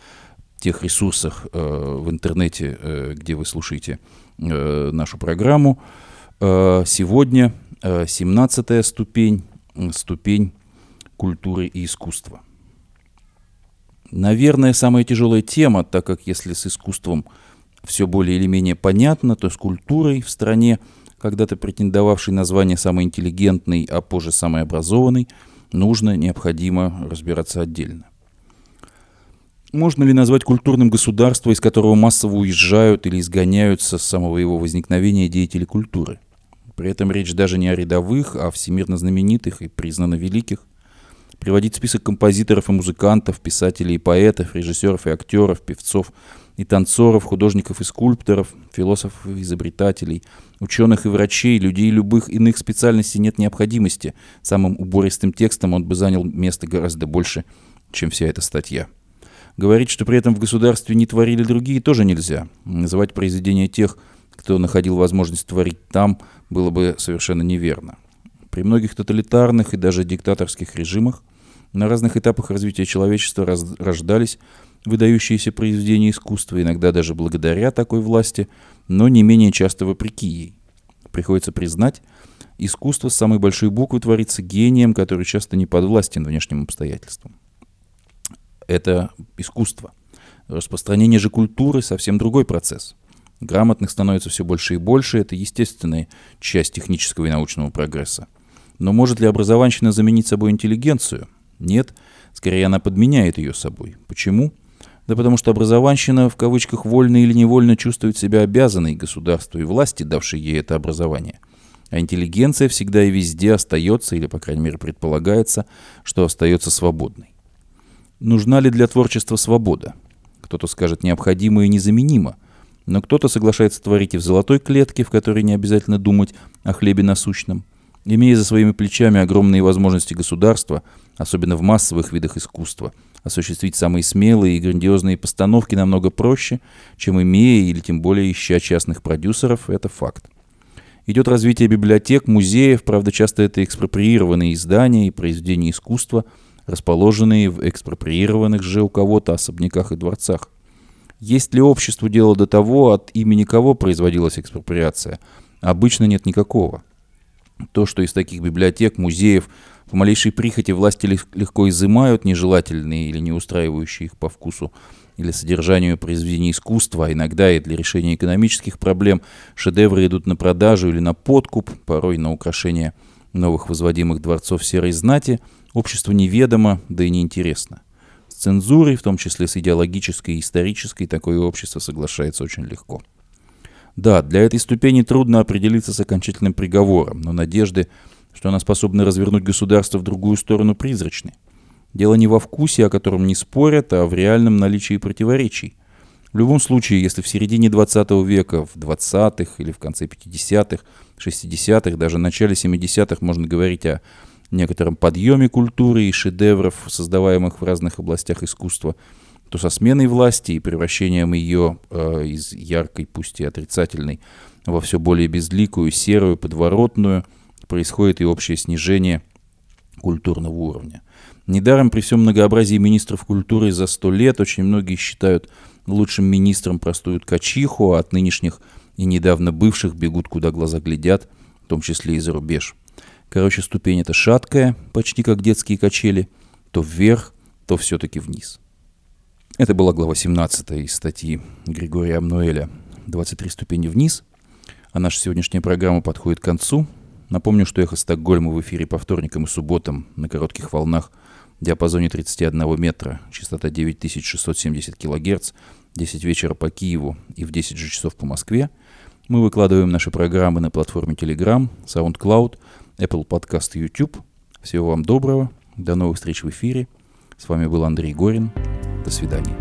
тех ресурсах в интернете, где вы слушаете нашу программу. Сегодня э, 17 ступень ступень культуры и искусства. Наверное, самая тяжелая тема, так как если с искусством все более или менее понятно, то с культурой в стране, когда-то претендовавшей на звание самой интеллигентной, а позже самой образованной, нужно, необходимо разбираться отдельно. Можно ли назвать культурным государство, из которого массово уезжают или изгоняются с самого его возникновения деятели культуры? При этом речь даже не о рядовых, а о всемирно знаменитых и признанно великих. Приводить список композиторов и музыкантов, писателей и поэтов, режиссеров и актеров, певцов и танцоров, художников и скульпторов, философов и изобретателей, ученых и врачей, людей любых иных специальностей нет необходимости. Самым убористым текстом он бы занял место гораздо больше, чем вся эта статья. Говорить, что при этом в государстве не творили другие, тоже нельзя. Называть произведения тех, кто находил возможность творить там, было бы совершенно неверно. При многих тоталитарных и даже диктаторских режимах на разных этапах развития человечества раз, рождались выдающиеся произведения искусства, иногда даже благодаря такой власти, но не менее часто вопреки ей. Приходится признать, искусство с самой большой буквы творится гением, который часто не подвластен внешним обстоятельствам. Это искусство. Распространение же культуры совсем другой процесс. Грамотных становится все больше и больше, это естественная часть технического и научного прогресса. Но может ли образованщина заменить собой интеллигенцию? Нет, скорее она подменяет ее собой. Почему? Да потому что образованщина в кавычках вольно или невольно чувствует себя обязанной государству и власти, давшей ей это образование. А интеллигенция всегда и везде остается, или, по крайней мере, предполагается, что остается свободной. Нужна ли для творчества свобода? Кто-то скажет необходимо и незаменимо, но кто-то соглашается творить и в золотой клетке, в которой не обязательно думать о хлебе насущном – Имея за своими плечами огромные возможности государства, особенно в массовых видах искусства, осуществить самые смелые и грандиозные постановки намного проще, чем имея или тем более ища частных продюсеров, это факт. Идет развитие библиотек, музеев, правда, часто это экспроприированные издания и произведения искусства, расположенные в экспроприированных же у кого-то особняках и дворцах. Есть ли обществу дело до того, от имени кого производилась экспроприация? Обычно нет никакого. То, что из таких библиотек, музеев по малейшей прихоти власти легко изымают нежелательные или не устраивающие их по вкусу или содержанию произведений искусства, а иногда и для решения экономических проблем шедевры идут на продажу или на подкуп, порой на украшение новых возводимых дворцов серой знати, обществу неведомо, да и неинтересно. С цензурой, в том числе с идеологической и исторической, такое общество соглашается очень легко. Да, для этой ступени трудно определиться с окончательным приговором, но надежды, что она способна развернуть государство в другую сторону, призрачны. Дело не во вкусе, о котором не спорят, а в реальном наличии противоречий. В любом случае, если в середине 20 века, в 20-х или в конце 50-х, 60-х, даже в начале 70-х можно говорить о некотором подъеме культуры и шедевров, создаваемых в разных областях искусства – то со сменой власти и превращением ее э, из яркой, пусть и отрицательной, во все более безликую, серую, подворотную, происходит и общее снижение культурного уровня. Недаром при всем многообразии министров культуры за сто лет очень многие считают лучшим министром простую ткачиху, а от нынешних и недавно бывших бегут, куда глаза глядят, в том числе и за рубеж. Короче, ступень эта шаткая, почти как детские качели, то вверх, то все-таки вниз. Это была глава 17 из статьи Григория Амнуэля «23 ступени вниз». А наша сегодняшняя программа подходит к концу. Напомню, что «Эхо Стокгольма» в эфире по вторникам и субботам на коротких волнах в диапазоне 31 метра, частота 9670 кГц, 10 вечера по Киеву и в 10 же часов по Москве. Мы выкладываем наши программы на платформе Telegram, SoundCloud, Apple Podcast и YouTube. Всего вам доброго, до новых встреч в эфире. С вами был Андрей Горин. До свидания.